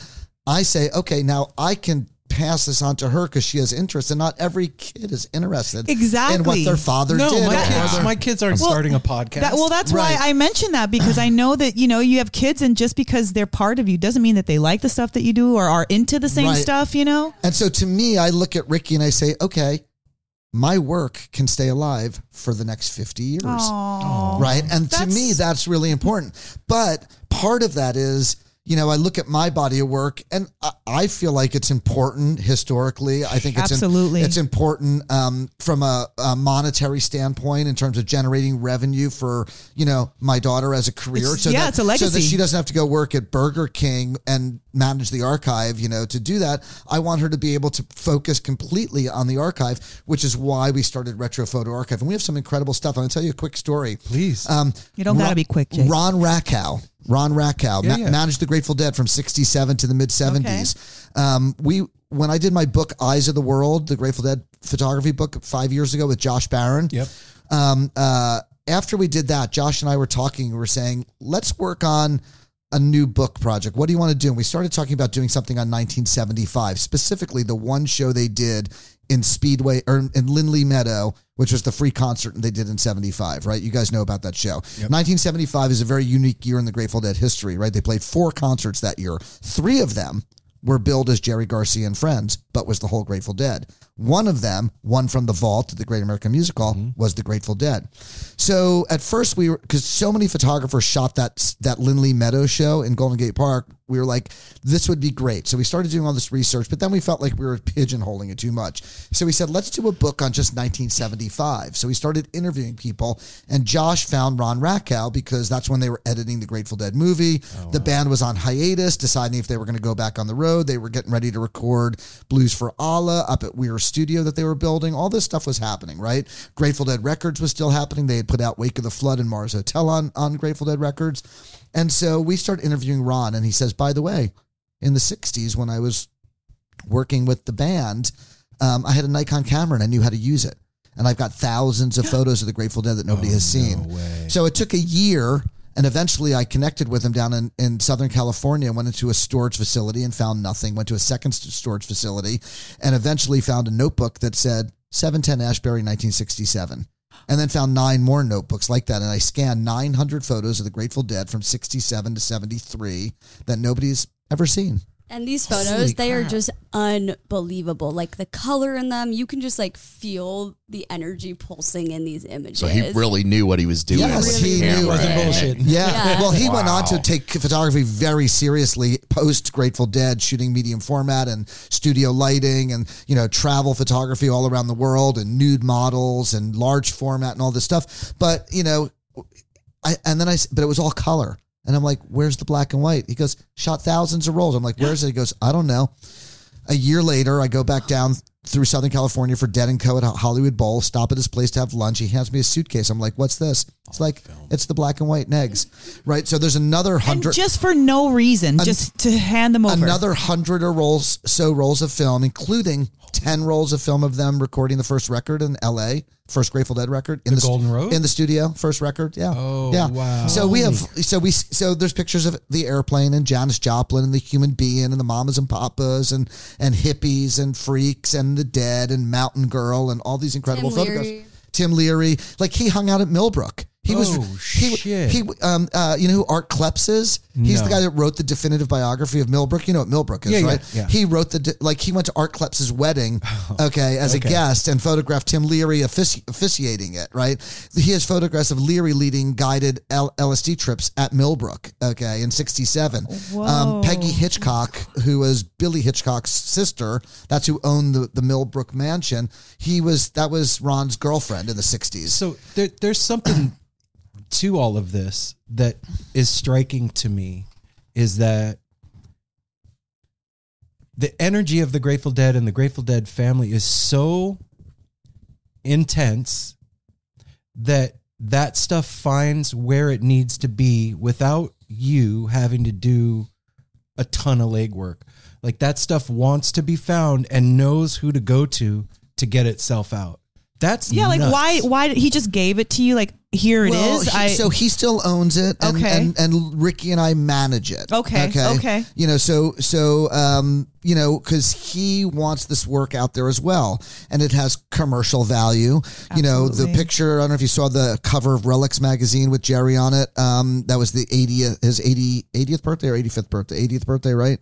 I say, okay, now I can pass this on to her because she has interest, and not every kid is interested in what Exactly. their father No, did. my or- kids, my kids aren't Well, starting a podcast. That, well, that's Right. why I mentioned that because I know that you know you have kids, and just because they're part of you doesn't mean that they like the stuff that you do or are into the same Right. stuff. You know, And so to me, I look at Ricki and I say, okay, my work can stay alive for the next 50 years. Aw. Right. And to me, that's really important. But part of that is, you know, I look at my body of work and I- I feel like it's important historically. I think it's Absolutely. it's important um, from a, a monetary standpoint in terms of generating revenue for you know my daughter as a career. It's- yeah, that, it's a legacy. So that she doesn't have to go work at Burger King and manage the archive. You know, to do that, I want her to be able to focus completely on the archive, which is why we started Retro Photo Archive, and we have some incredible stuff. I'm going to tell you a quick story. Please. Um, You don't gotta be quick, Jake. Ron Rakow. Ron Rakow Yeah, ma- yeah. managed the Grateful Dead from 67 to the mid 70s. Um, we when I did my book Eyes of the World, the Grateful Dead photography book 5 years ago with Josh Baron. Yep. Um, uh, after we did that, Josh and I were talking, we were saying, let's work on a new book project. What do you want to do? And we started talking about doing something on 1975, specifically the one show they did in Speedway or in Lindley Meadow, which was the free concert they did in 75, right? You guys know about that show. 1975 is a very unique year in the Grateful Dead history, right? They played four concerts that year. Three of them were billed as Jerry Garcia and Friends, but was the whole Grateful Dead. One of them, one from the vault at the Great American Music Hall, mm-hmm. was the Grateful Dead. So at first we were because so many photographers shot that that Lindley Meadow show in Golden Gate Park. We were like, this would be great. So we started doing all this research, but then we felt like we were pigeonholing it too much. So we said, let's do a book on just 1975. So we started interviewing people, and Josh found Ron Rakow because that's when they were editing the Grateful Dead movie. Oh, the band was on hiatus, deciding if they were going to go back on the road. They were getting ready to record Blues for Allah up at Weir Studio that they were building. All this stuff was happening, right? Grateful Dead Records was still happening. They had put out Wake of the Flood and Mars Hotel on, on Grateful Dead Records. And so we started interviewing Ron, and he says, by the way, in the 60s, when I was working with the band, um, I had a Nikon camera and I knew how to use it. And I've got thousands of photos of the Grateful Dead that nobody has seen. So it took a year. And eventually I connected with him down in, in Southern California, went into a storage facility and found nothing, went to a second storage facility and eventually found a notebook that said 710 Ashbury 1967. And then found nine more notebooks like that. And I scanned 900 photos of the Grateful Dead from 67 to 73 that nobody's ever seen. And these photos, Holy they are just unbelievable. Like the color in them, you can just like feel the energy pulsing in these images. So he really knew what he was doing. Yes, he knew. It wasn't bullshit. Yeah. Yeah. Well, he went on to take photography very seriously post Grateful Dead, shooting medium format and studio lighting and, you know, travel photography all around the world and nude models and large format and all this stuff. But, you know, I, and then I, s- but it was all color. And I'm like, where's the black and white? He goes, shot thousands of rolls. I'm like, where's it? He goes, I don't know. A year later, I go back down through Southern California for Dead and Co. at Hollywood Bowl, stop at his place to have lunch. He hands me a suitcase. I'm like, what's this? It's oh, like, it's the black and white negs, right? So there's another And hundred, just for no reason, just to hand them over. another hundred or rolls, so rolls of film, including 10 rolls of film of them recording the first record in LA, first Grateful Dead record in The the, Golden Road? in the studio, first record. Yeah. Oh, yeah. wow. So we have, so we, so there's pictures of the airplane and Janis Joplin and the human being and the mamas and papas and, and hippies and freaks and the dead and mountain girl and all these incredible Tim photographs. Leary. Tim Leary, like he hung out at Millbrook. He was Oh, he shit. he um uh you know who Art Kleps is? He's the guy that wrote the definitive biography of Millbrook. You know what Millbrook is, Yeah, yeah, right? yeah. He wrote the de- like he went to Art Kleps's wedding, (laughs) okay, as Okay. a guest and photographed Tim Leary offici- officiating it, right? He has photographs of Leary leading guided L- LSD trips at Millbrook, okay, in 67. Um, Whoa. Peggy Hitchcock, who was Billy Hitchcock's sister, that's who owned the, the Millbrook mansion. He was that was Ron's girlfriend in the 60s. So there, there's something to all of this that is striking to me is that the energy of the Grateful Dead and the Grateful Dead family is so intense that that stuff finds where it needs to be without you having to do a ton of legwork. Like that stuff wants to be found and knows who to go to to get itself out. That's yeah, like why? Why did he just gave it to you? Like here it is. Well, he- I so he still owns it, and, Okay. and and Ricki and I manage it. Okay, okay. Okay. You know, so so um, you know, because he wants this work out there as well, and it has commercial value. You know, the picture. I don't know if you saw the cover of Relix magazine with Jerry on it. Um, that was the 80th, his 80, 80th birthday or 85th birthday, 80th birthday, right?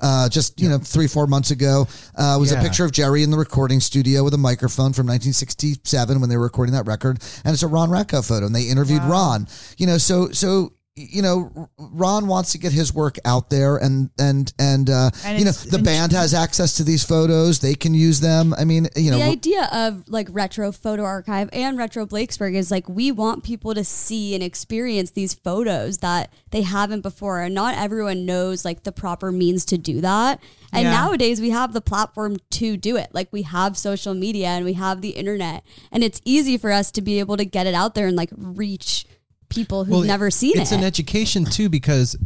Uh, just you know, three four months ago, uh, was a picture of Jerry in the recording studio with a microphone from 1967 when they were recording that record, and it's a Ron Rakow photo, and they interviewed Ron. You know, so so you know, Ron wants to get his work out there, and and and, uh, And you know, the band has access to these photos; they can use them. I mean, you know, the idea of like retro photo archive and retro Blakesberg is like we want people to see and experience these photos that they haven't before and not everyone knows like the proper means to do that and Yeah. nowadays we have the platform to do it like we have social media and we have the internet and it's easy for us to be able to get it out there and like reach people who've Well, never seen it's it It's an education too because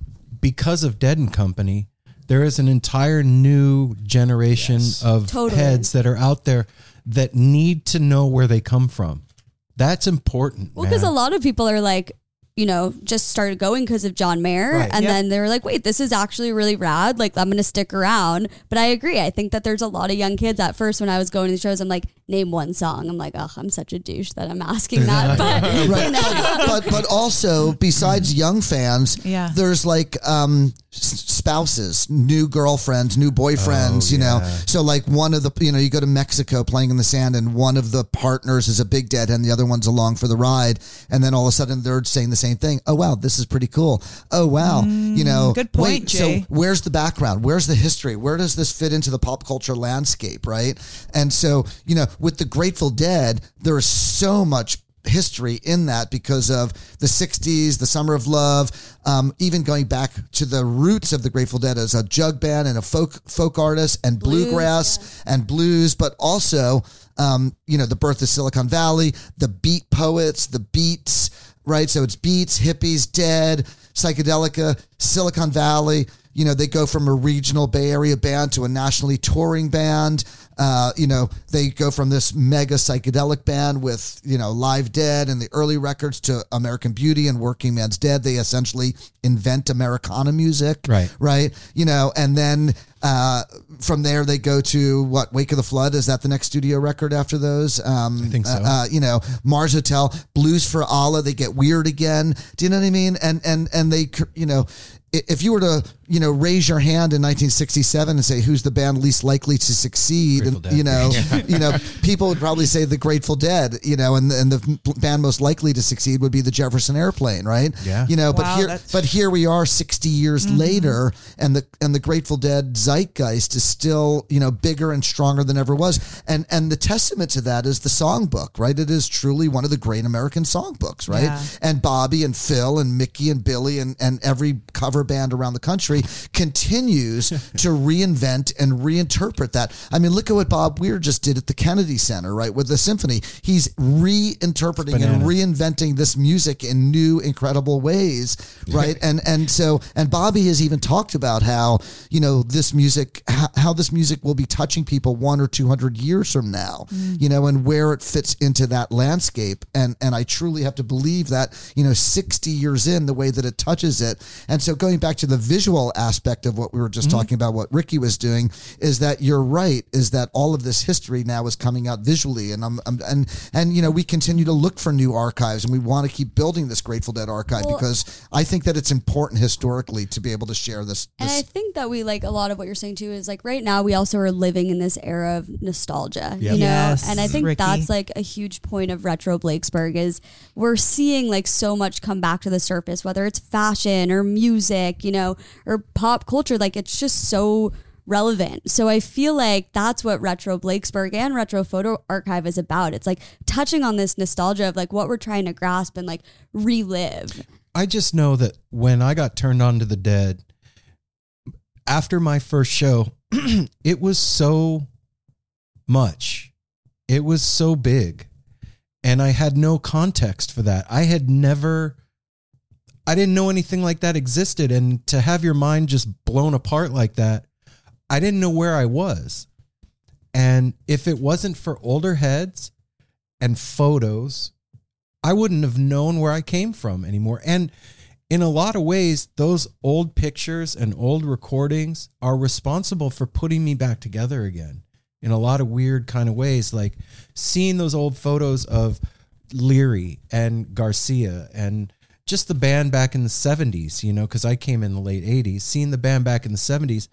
because of Dead and Company, there is an entire new generation of Totally. heads that are out there that need to know where they come from. That's important. Well, because a lot of people are like, you know, just started going because of John Mayer. Right. And Yep. then they were like, wait, this is actually really rad. Like, I'm going to stick around. But I agree. I think that there's a lot of young kids at first when I was going to the shows, I'm like, name one song. I'm like, oh, I'm such a douche that I'm asking that. (laughs) But, right. you know. but but also besides young fans, Yeah. there's like um spouses, new girlfriends, new boyfriends, Oh, you know. So like one of the you know you go to Mexico playing in the sand, and one of the partners is a big dead, and the other one's along for the ride, and then all of a sudden they're saying the same thing. Oh wow, this is pretty cool. Oh wow, you know. Mm, good point, wait, Jay. So where's the background? Where's the history? Where does this fit into the pop culture landscape, right? And so, you know, with the Grateful Dead, there is so much history in that because of the 60s, the Summer of Love, um, even going back to the roots of the Grateful Dead as a jug band and a folk folk artist and bluegrass and blues, but also um, you know, the birth of Silicon Valley, the beat poets, the beats, right? So it's beats, hippies, dead, psychedelica, Silicon Valley. You know, they go from a regional Bay Area band to a nationally touring band. Uh, you know, they go from this mega psychedelic band with, you know, Live Dead and the early records to American Beauty and Working Man's Dead. They essentially invent Americana music. Right. Right. You know, and then uh, from there they go to what, Wake of the Flood? Is that the next studio record after those? Um, I think so. Uh, you know, Mars Hotel, Blues for Allah. They get weird again. Do you know what I mean? And, and, and they, you know, if you were to, you know, raise your hand in 1967 and say who's the band least likely to succeed, Grateful and, Dead. you know, (laughs) you know, people would probably say the Grateful Dead, you know, and and the band most likely to succeed would be the Jefferson Airplane, right? Yeah. You know, but here, that's- but here we are, 60 years mm-hmm. later, and the and the Grateful Dead zeitgeist is still, you know, bigger and stronger than ever was, and and the testament to that is the songbook, right? It is truly one of the great American songbooks, right? Yeah. and Bobby and Phil and Mickey and Billy and, and every cover band around the country continues (laughs) to reinvent and reinterpret that. I mean, look at what Bob Weir just did at the Kennedy Center, right, with the symphony. He's reinterpreting and reinventing this music in new, incredible ways, right? and and so and Bobby has even talked about how you know this music, how, how this music will be touching people one or two hundred years from now, mm. you know, and where it fits into that landscape. And and I truly have to believe that you know, sixty years in, the way that it touches it. And so going back to the visual aspect of what we were just mm-hmm. talking about, what Ricki was doing, is that you're right, is that all of this history now is coming out visually, and I'm, I'm and and you know we continue to look for new archives, and we want to keep building this Grateful Dead archive Well- because I think that it's important historically to be able to share this. And I think that we like a lot of what you're saying too is like right now we also are living in this era of nostalgia, you know, Yes, and I think Ricki. that's like a huge point of retro Blakesberg is we're seeing like so much come back to the surface, whether it's fashion or music, you know, or pop culture. Like it's just so relevant. So I feel like that's what Retro Blakesberg and Retro Photo Archive is about. It's like touching on this nostalgia of like what we're trying to grasp and like relive. I just know that when I got turned on to the dead, after my first show, (clears throat) it was so much. It was so big. And I had no context for that. I had never, I didn't know anything like that existed. And to have your mind just blown apart like that, I didn't know where I was. And if it wasn't for older heads and photos, I wouldn't have known where I came from anymore. And in a lot of ways, those old pictures and old recordings are responsible for putting me back together again in a lot of weird kind of ways. Like seeing those old photos of Leary and Garcia and just the band back in the 70s, you know, because I came in the late 80s, seeing the band back in the 70s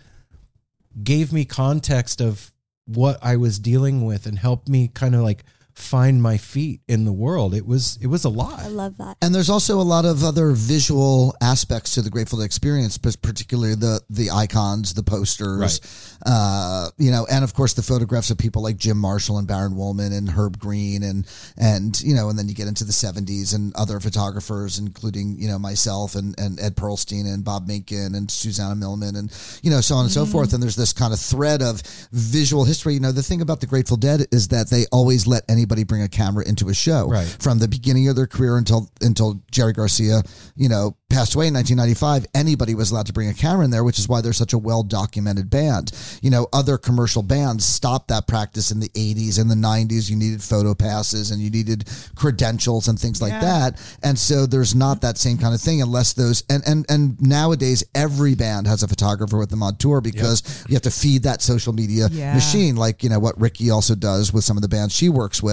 gave me context of what I was dealing with and helped me kind of like find my feet in the world. It was it was a lot. I love that. And there's also a lot of other visual aspects to the Grateful Dead experience, but particularly the the icons, the posters, uh, you know, and of course the photographs of people like Jim Marshall and Baron Wolman and Herb Greene and and you know, and then you get into the 70s and other photographers, including you know myself and and Ed Perlstein and Bob Minkin and Susana Millman and you know so on and so forth. And there's this kind of thread of visual history. You know, the thing about the Grateful Dead is that they always let anyone anybody bring a camera into a show. Right. From the beginning of their career until until Jerry Garcia, you know, passed away in 1995, anybody was allowed to bring a camera in there, which is why they're such a well documented band. You know, other commercial bands stopped that practice in the 80s and the 90s. You needed photo passes and you needed credentials and things like Yeah. that. And so there's not that same kind of thing unless those and and and nowadays every band has a photographer with them on tour because you have to feed that social media Yeah. machine, like you know what Ricki also does with some of the bands she works with.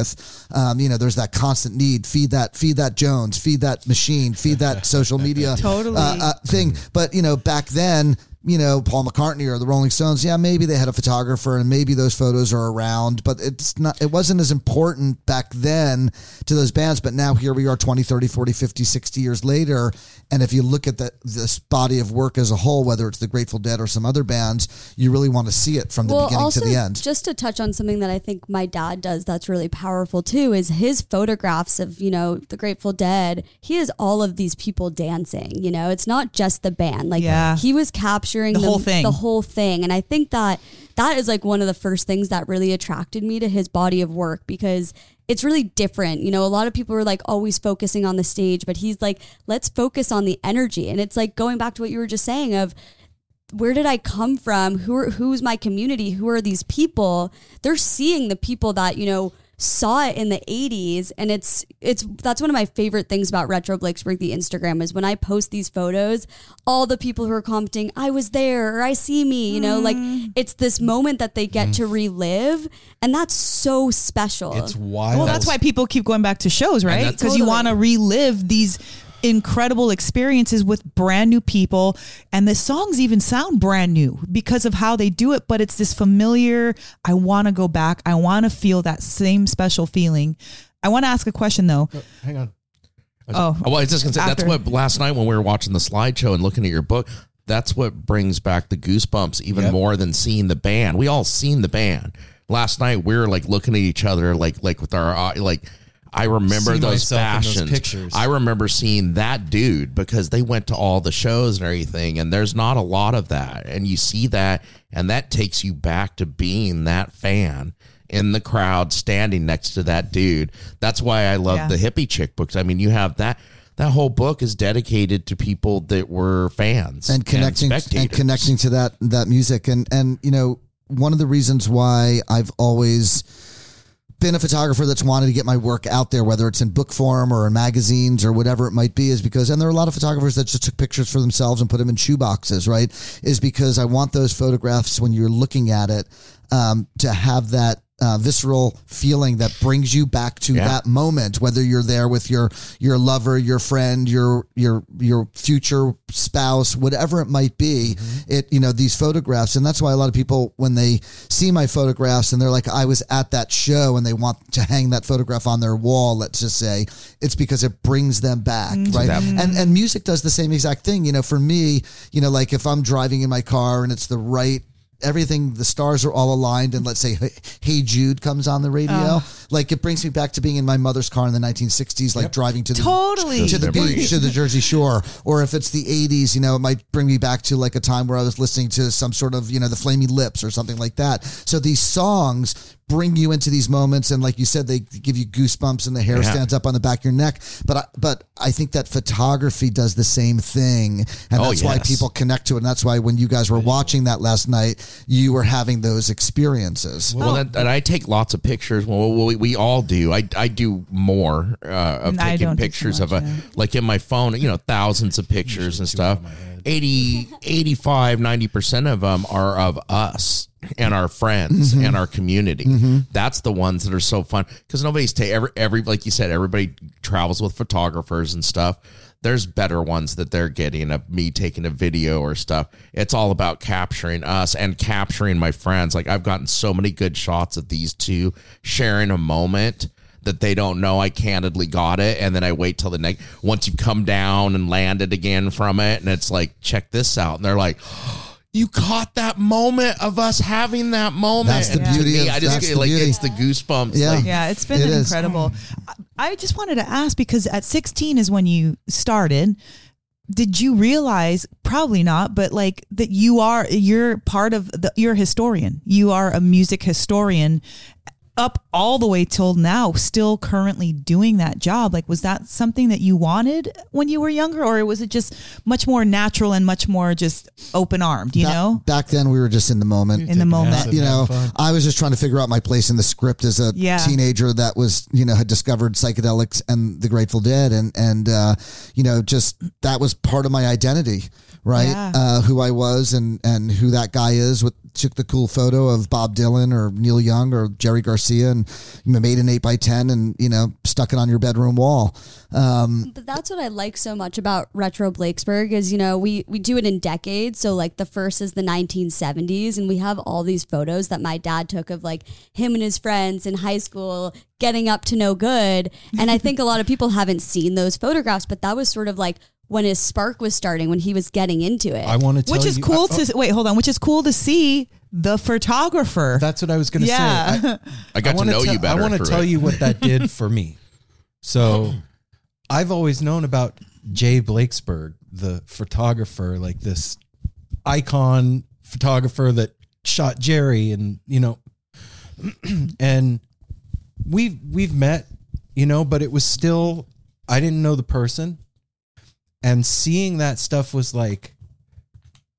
Um, you know, there's that constant need feed that feed that Jones, feed that machine, feed that (laughs) social media Totally. uh, uh, thing. But you know, back then. You know, Paul McCartney or the Rolling Stones, yeah, maybe they had a photographer and maybe those photos are around, but it's not, it wasn't as important back then to those bands. But now here we are 20, 30, 40, 50, 60 years later. And if you look at the, this body of work as a whole, whether it's the Grateful Dead or some other bands, you really want to see it from the beginning to the end. Just to touch on something that I think my dad does that's really powerful too is his photographs of, you know, the Grateful Dead. He has all of these people dancing, you know, it's not just the band. Like Yeah. he was capturing The whole thing. The whole thing. And I think that that is like one of the first things that really attracted me to his body of work because it's really different. You know, a lot of people are like always focusing on the stage, but he's like, let's focus on the energy. And it's like going back to what you were just saying of where did I come from? Who are, who's my community? Who are these people? They're seeing the people that, you know, saw it in the 80s and it's it's that's one of my favorite things about retro Blakesberg the Instagram is when I post these photos all the people who are commenting I was there or I see me you know like mm. it's this moment that they get to mm. relive and that's so special It's wild. Well, that's why people keep going back to shows, right? that's- Because you want to relive these incredible experiences with brand new people. And the songs even sound brand new because of how they do it. But it's this familiar, I want to go back. I want to feel that same special feeling. I want to ask a question though. Oh, hang on. Oh, Well, I was just gonna say that's what last night when we were watching the slideshow and looking at your book, that's what brings back the goosebumps even Yep. more than seeing the band. We all seen the band last night. We were like looking at each other like like with our eye- like. I remember See those myself in those fashions. pictures. I remember seeing that dude because they went to all the shows and everything, and there's not a lot of that. And you see that, and that takes you back to being that fan in the crowd standing next to that dude. That's why I love Yeah. the hippie chick books. I mean, you have that that whole book is dedicated to people that were fans and connecting and, spectators. connecting to that that music and and you know one of the reasons why I've always been a photographer that's wanted to get my work out there whether it's in book form or in magazines or whatever it might be is because and there are a lot of photographers that just took pictures for themselves and put them in shoe boxes right is because I want those photographs when you're looking at it um, to have that uh, visceral feeling that brings you back to Yeah. that moment whether you're there with your your lover your friend your your your future spouse whatever it might be it you know these photographs. And that's why a lot of people when they see my photographs and they're like I was at that show and they want to hang that photograph on their wall let's just say it's because it brings them back right? That- and and music does the same exact thing. You know for me you know like if I'm driving in my car and it's the right everything the stars are all aligned and let's say hey, hey jude comes on the radio. Like it brings me back to being in my mother's car in the 1960s like driving to the Totally. to the beach to the jersey shore. Or if it's the 80s you know it might bring me back to like a time where i was listening to some sort of you know the flaming lips or something like that. So these songs bring you into these moments and like you said they give you goosebumps and the hair Yeah. stands up on the back of your neck but I, but i think that photography does the same thing and Oh, that's why people connect to it and that's why when you guys were watching that last night you were having those experiences Well, that, and I take lots of pictures. Well, we, we all do. I, I do more uh, of taking don't so pictures much, of a yeah. like in my phone. You know, thousands of pictures and stuff. 80, 85, 90 percent of them are of us and our friends Mm-hmm. and our community. That's the ones that are so fun because nobody's ta- every every like you said. Everybody travels with photographers and stuff. There's better ones that they're getting of me taking a video or stuff. It's all about capturing us and capturing my friends. Like I've gotten so many good shots of these two sharing a moment that they don't know I candidly got it. And then I wait till the next, once you've come down and landed again from it. And it's like, check this out. And they're like, (gasps) you caught that moment of us having that moment. That's the And beauty me, of- I just get like, beauty. it's the goosebumps. Yeah. Like, Yeah, it's been It is. incredible. I- I just wanted to ask because at 16 is when you started. Did you realize probably not, but like that you are you're part of the you're a historian. You are a music historian. Up all the way till now, still currently doing that job. Like, was that something that you wanted when you were younger, or was it just much more natural and much more just open armed? You Back- know, back then we were just in the moment. in the moment. acid. you know, I was just trying to figure out my place in the script as a Yeah. teenager that was, you know, had discovered psychedelics and the Grateful Dead, and and uh, you know, just that was part of my identity, right? Yeah. Uh, who I was and and who that guy is. With took the cool photo of Bob Dylan or Neil Young or Jerry Garcia and made an eight by ten and you know stuck it on your bedroom wall. Um, But that's what I like so much about retro Blakesberg is you know we we do it in decades. So like the first is the 1970s, and we have all these photos that my dad took of like him and his friends in high school getting up to no good. And I think a lot of people haven't seen those photographs, but that was sort of like when his spark was starting, when he was getting into it. I want to tell which is you- cool I- to wait. Hold on, which is cool to see the photographer. That's what I was going to Yeah. say. I, (laughs) I got to wanna know tell- you better. I want to through tell it. you what that did (laughs) for me. So, I've always known about Jay Blakesberg, the photographer, like this icon photographer that shot Jerry, and you know, (clears throat) and we've we've met, you know, but it was still I didn't know the person, and seeing that stuff was like,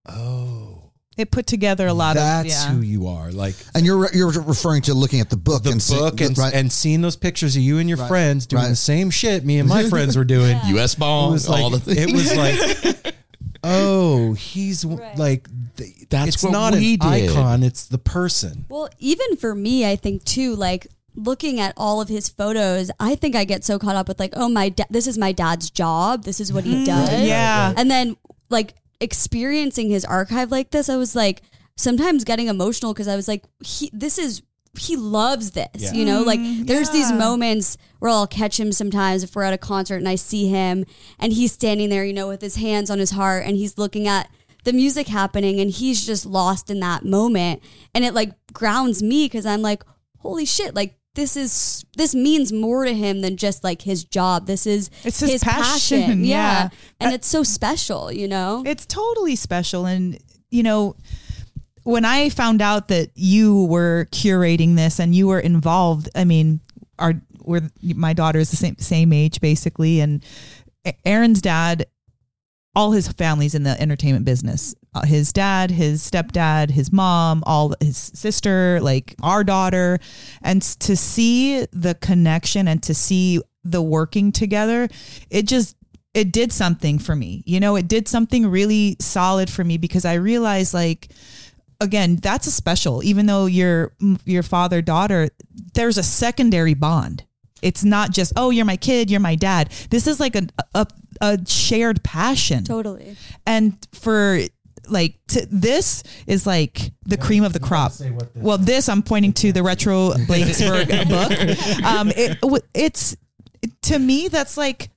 oh, it put together a lot that's of yeah. who you are, like and you're you're referring to looking at the book the and see- book and, right. and seeing those pictures of you and your friends doing right. the same shit me and my (laughs) friends were doing. It U.S. ball, was like all the things. it was like, (laughs) oh, he's w like That's it's what not we an did. icon; it's the person. Well, even for me, I think too, like looking at all of his photos, I think I get so caught up with like, oh my, da- this is my dad's job. This is what he mm-hmm. does. yeah. And then like experiencing his archive like this, I was like sometimes getting emotional because I was like, he, this is. He loves this, Yeah. you know. Like, mm-hmm. there's these moments where I'll catch him sometimes if we're at a concert and I see him and he's standing there, you know, with his hands on his heart and he's looking at the music happening and he's just lost in that moment and it like grounds me because i'm like holy shit like this is this means more to him than just like his job this is It's his passion, yeah, yeah. and it's so special you know It's totally special. And, you know, when I found out that you were curating this and you were involved, I mean, our we're my daughter is the same same age basically, and Aaron's dad, all his family's in the entertainment business. Uh, his dad, his stepdad, his mom, all his sister, like our daughter, and to see the connection and to see the working together, it just it did something for me. You know, it did something really solid for me because I realized like again, that's a special even though you're your father daughter, there's a secondary bond. It's not just, oh, you're my kid, you're my dad. This is like a a, a shared passion. totally And for like to, this is like the cream of the crop. Well, this I'm pointing to the retro Blakesberg (laughs) book. Um, it, it's to me that's like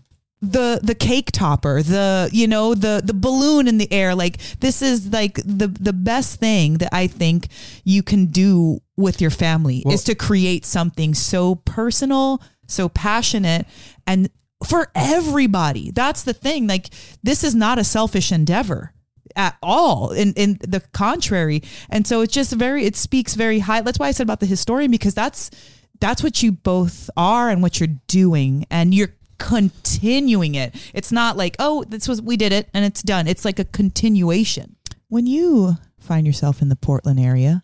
the the cake topper, the you know the the balloon in the air. Like this is like the the best thing that I think you can do with your family is to create something so personal, so passionate, and for everybody. That's the thing. Like this is not a selfish endeavor at all in in the contrary. And so it's just very it speaks very high that's why i said about the historian because that's that's what you both are and what you're doing and you're continuing it. It's not like oh this was we did it and it's done. It's like a continuation. When you find yourself in the portland area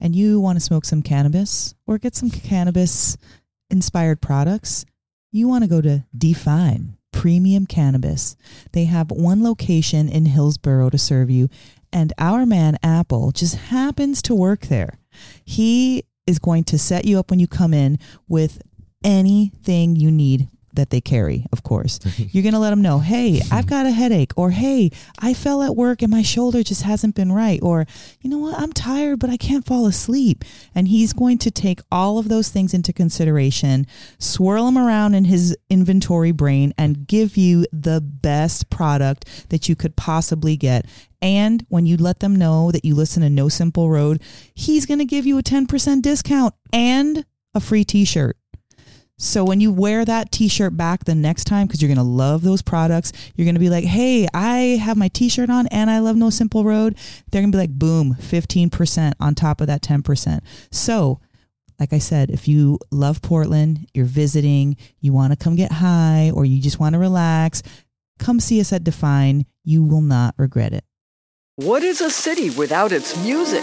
and you want to smoke some cannabis or get some cannabis inspired products you want to go to define premium cannabis. They have one location in hillsboro to serve you and our man apple just happens to work there. He is going to set you up when you come in with anything you need that they carry, of course. (laughs) You're going to let them know, hey, I've got a headache, or hey, I fell at work and my shoulder just hasn't been right, or you know what, I'm tired, but I can't fall asleep. And he's going to take all of those things into consideration, swirl them around in his inventory brain, and give you the best product that you could possibly get. And when you let them know that you listen to No Simple Road, he's going to give you a 10% discount and a free t shirt. So when you wear that t-shirt back the next time, because you're gonna love those products, you're gonna be like, "Hey, I have my t-shirt on and I love No Simple Road." They're gonna be like, "Boom, fifteen percent on top of that ten percent." So like I said, if you love Portland, you're visiting, you want to come get high, or you just want to relax, come see us at Define. You will not regret it. What is a city without its music?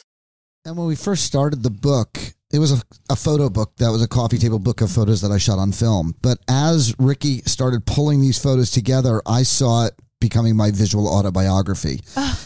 And when we first started the book, it was a, a photo book that was a coffee table book of photos that I shot on film. But as Ricki started pulling these photos together, I saw it becoming my visual autobiography.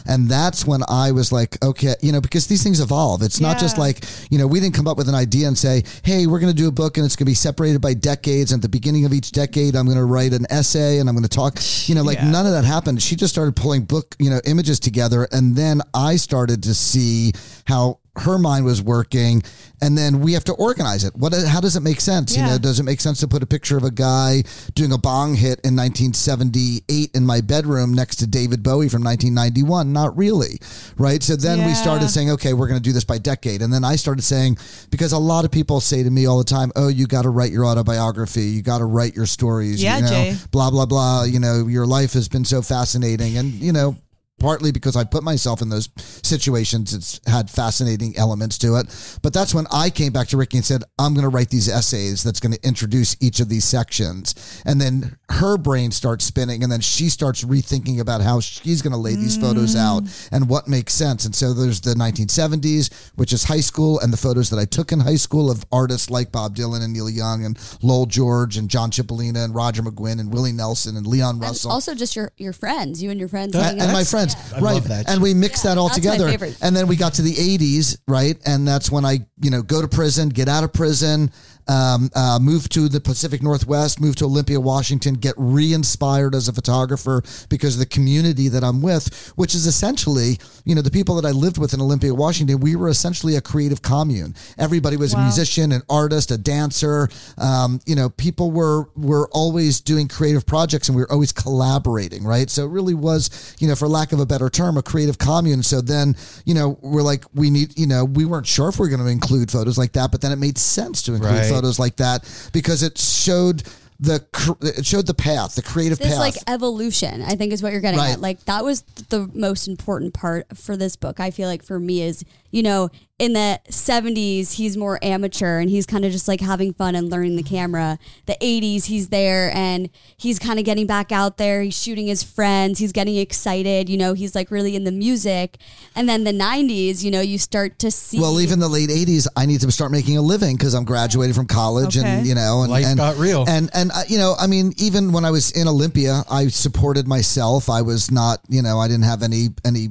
and that's when I was like, okay, you know, because these things evolve. It's not just like, you know, we didn't come up with an idea and say, hey, we're going to do a book and it's going to be separated by decades. And at the beginning of each decade, I'm going to write an essay and I'm going to talk, you know, like Yeah. none of that happened. She just started pulling book, you know, images together. And then I started to see how her mind was working and then we have to organize it. What how does it make sense? You know does it make sense to put a picture of a guy doing a bong hit in 1978 in my bedroom next to David Bowie from 1991 not really right? So then we started saying okay we're going to do this by decade. And then I started saying because a lot of people say to me all the time oh you got to write your autobiography. You got to write your stories Yeah, you know Jay. blah blah blah. You know your life has been so fascinating. And you know partly because I put myself in those situations. It's had fascinating elements to it. But that's when I came back to Ricki and said, I'm going to write these essays that's going to introduce each of these sections. And then her brain starts spinning and then she starts rethinking about how she's going to lay these photos mm. out and what makes sense. And so there's the 1970s, which is high school, and the photos that I took in high school of artists like Bob Dylan and Neil Young and Lowell George and John Cipollina and Roger McGuinn and Willie Nelson and Leon And Russell also just your your friends, you and your friends. and, and my friends, I right? love that and we mixed that all that's my together, favorite. and then we got to the '80s, right? And that's when I, you know, go to prison, get out of prison, um, uh, move to the Pacific Northwest, move to Olympia, Washington, get re-inspired as a photographer because of the community that I'm with, which is essentially, you know, the people that I lived with in Olympia, Washington. We were essentially a creative commune. Everybody was a musician, an artist, a dancer. Um, you know, people were were always doing creative projects, and we were always collaborating, right? So it really was, you know, for lack of a better term, a creative commune. So then, you know, we're like, we need, you know, we weren't sure if we are going to include photos like that, but then it made sense to include Right. Photos like that because it showed the it showed the path, the creative this path. like evolution i think is what you're getting Right. at like that was the most important part for this book i feel like for me is you know in the 70s he's more amateur and he's kind of just like having fun and learning the camera the 80s he's there and he's kind of getting back out there he's shooting his friends he's getting excited you know he's like really in the music and then the 90s you know you start to see well, even the late '80s, I need to start making a living because I'm graduated from college, Okay. and you know, and, Life and, got real. And and uh, you know, I mean, even when I was in Olympia, I supported myself. I was not, you know, I didn't have any any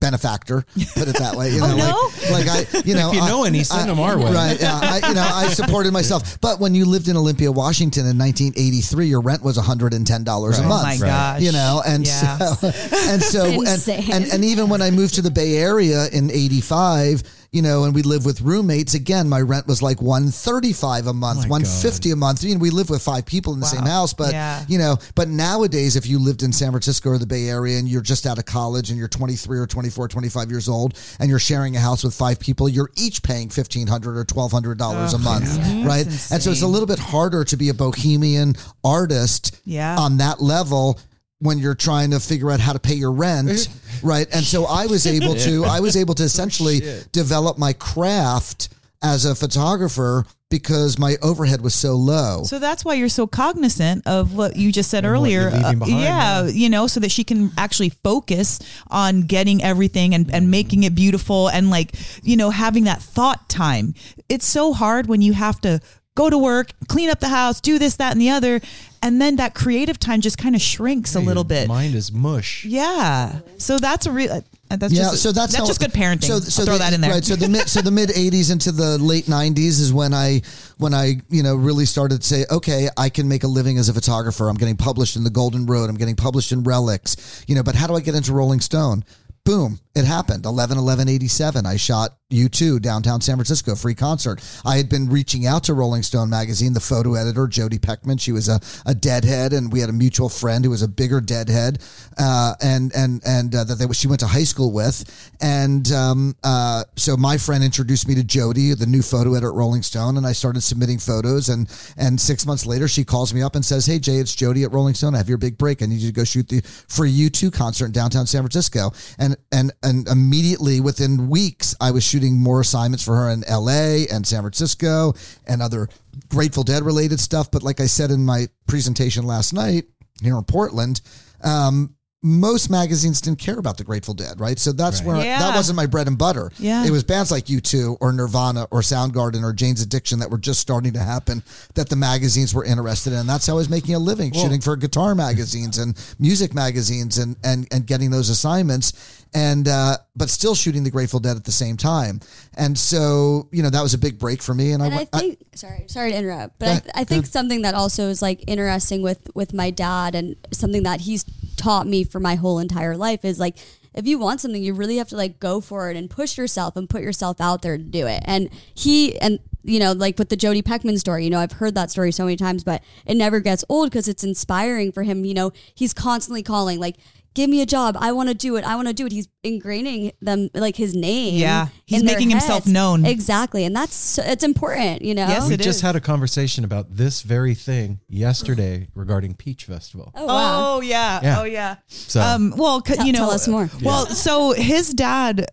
benefactor, put it that way. You (laughs) oh, know, no? like, like I, you know, (laughs) If you I- know any, send I- them our way. Right. Yeah. I, you know, I (laughs) supported myself. But when you lived in Olympia, Washington in 1983, your rent was $110 a Right. Oh month. my gosh. You know, and Yeah. so, and so, and, and, and even when I moved to the Bay Area in 85, you know, and we live with roommates, again, my rent was like 135 a month, my 150 a month. You know, we live with five people in the same house, but, Yeah. you know, but nowadays, if you lived in San Francisco or the Bay Area and you're just out of college and you're 23 or 24, 25 years old and you're sharing a house with five people, you're each paying 1,500 or $1,200 a month, right? And so it's a little bit harder to be a bohemian artist Yeah. on that level when you're trying to figure out how to pay your rent, (laughs) right? And so I was able to (laughs) I was able to essentially develop my craft as a photographer because my overhead was so low. So that's why you're so cognizant of what you just said And earlier. you're Uh, yeah, yeah. you know, so that she can actually focus on getting everything and, and making it beautiful and like, you know, having that thought time. It's so hard when you have to go to work, clean up the house, do this, that, and the other. And then that creative time just kind of shrinks a little bit. Mind is mush. Yeah. So that's a real. Uh, that's yeah, just, so that's, that's how, just good parenting. So, so throw the, that in there. Right. So the mid, so the mid (laughs) '80s into the late '90s is when I, when I, you know, really started to say, okay, I can make a living as a photographer. I'm getting published in the Golden Road. I'm getting published in Relix. You know, but how do I get into Rolling Stone? Boom. It happened. 11 11 87 i shot u2 downtown san francisco free concert. I had been reaching out to rolling stone magazine the photo editor jodi peckman. She was a, a deadhead and we had a mutual friend who was a bigger deadhead uh, and and and uh, that they, she went to high school with. And um, uh, so my friend introduced me to jodi the new photo editor at rolling stone and i started submitting photos. And and six months later she calls me up and says hey jay it's jodi at rolling stone. I have your big break. I need you to go shoot the free u2 concert in downtown san francisco. And and and immediately within weeks I was shooting more assignments for her in LA and San Francisco and other Grateful Dead related stuff. But like I said in my presentation last night here in Portland, um, most magazines didn't care about the Grateful Dead, right? So that's Right. where Yeah. that wasn't my bread and butter. Yeah. It was bands like U2 or Nirvana or Soundgarden or Jane's Addiction that were just starting to happen that the magazines were interested in. That's how I was making a living, shooting for guitar magazines and music magazines and and and getting those assignments and uh but still shooting the Grateful Dead at the same time. And so, you know, that was a big break for me and, And I I went I- think, sorry, sorry to interrupt, but I, I think something that also is like interesting with with my dad and something that he's taught me for my whole entire life is like if you want something, you really have to like go for it and push yourself and put yourself out there to do it. And he and you know, like with the Jodi Peckman story, you know, I've heard that story so many times, but it never gets old because it's inspiring for him. You know, he's constantly calling like. Give me a job. I want to do it. I want to do it. He's ingraining them like his name. Yeah. He's making himself known. Exactly, and that's it's important. You know. Yes, we it just is. had a conversation about this very thing yesterday regarding Peach Festival. Oh wow. Oh yeah. Yeah. Oh yeah. So- um, well, c- Tell- you know, tell us more. Well, so his dad,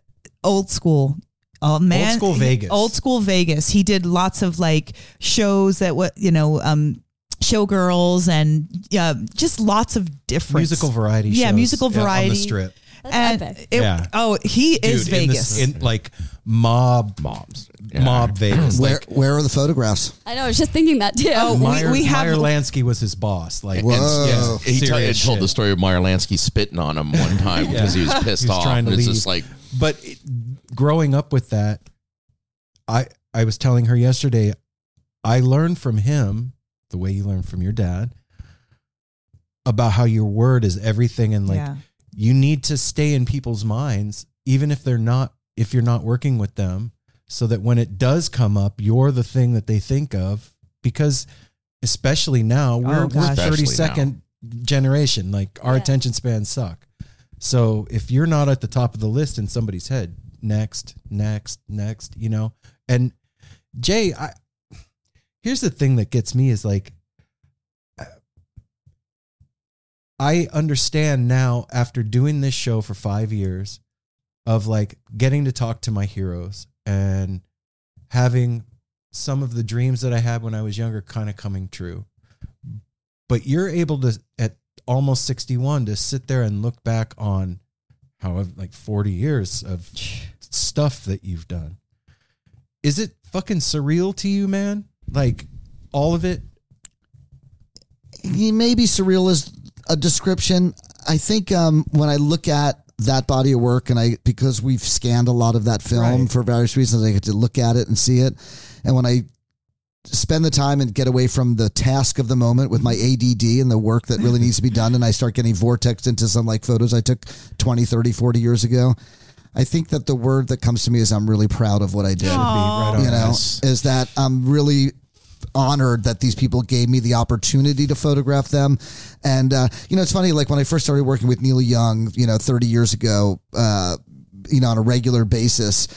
old school. Oh man, Old school he- Vegas. Old school Vegas. He did lots of like shows that what you know, um, showgirls and yeah, just lots of different Musical variety Yeah, shows, musical yeah, on the variety. strip. That's and epic. it- Yeah. oh, he is Dude, in the- Vegas. in, like mob Mobs. mob (clears throat) Vegas. where Like where are the photographs? I know. I was just thinking that too. Oh, we- Meyer, we have- Meyer Lansky was his boss. Like Whoa. yeah, He t- told shit. the story of Meyer Lansky spitting on him one (laughs) time because he was pissed He was off. trying to and it's leave. just like, but it, growing up with that i i was telling her yesterday i learned from him the way you learn from your dad about how your word is everything and like yeah. you need to stay in people's minds even if they're not if you're not working with them so that when it does come up you're the thing that they think of because especially now oh, we're, we're gosh. 30 generation like our Yeah. attention spans suck so if you're not at the top of the list in somebody's head next next next you know and jay i here's the thing that gets me is like uh, I understand now after doing this show for five years of like getting to talk to my heroes and having some of the dreams that I had when I was younger kind of coming true. But you're able to, at almost 61, to sit there and look back on however, like 40 years of (sighs) stuff that you've done. Is it fucking surreal to you, man? Like all of it? he maybe surreal is a description. I think um, when I look at that body of work, and I because we've scanned a lot of that film Right. for various reasons, I get to look at it and see it. And when I spend the time and get away from the task of the moment with my ADD and the work that really needs to be (laughs) done, and I start getting vortexed into some like photos I took 20, 30, 40 years ago. I think that the word that comes to me is I'm really proud of what I did Right on. you know, is that I'm really honored that these people gave me the opportunity to photograph them. And, uh, you know, it's funny, like when I first started working with Neil Young, you know, 30 years ago, uh, you know, on a regular basis,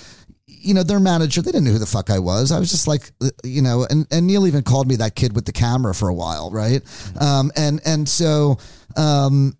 you know, their manager, they didn't know who the fuck I was. I was just like, uh, you know, and, and Neil even called me that kid with the camera for a while, right? Um, and, and so, um,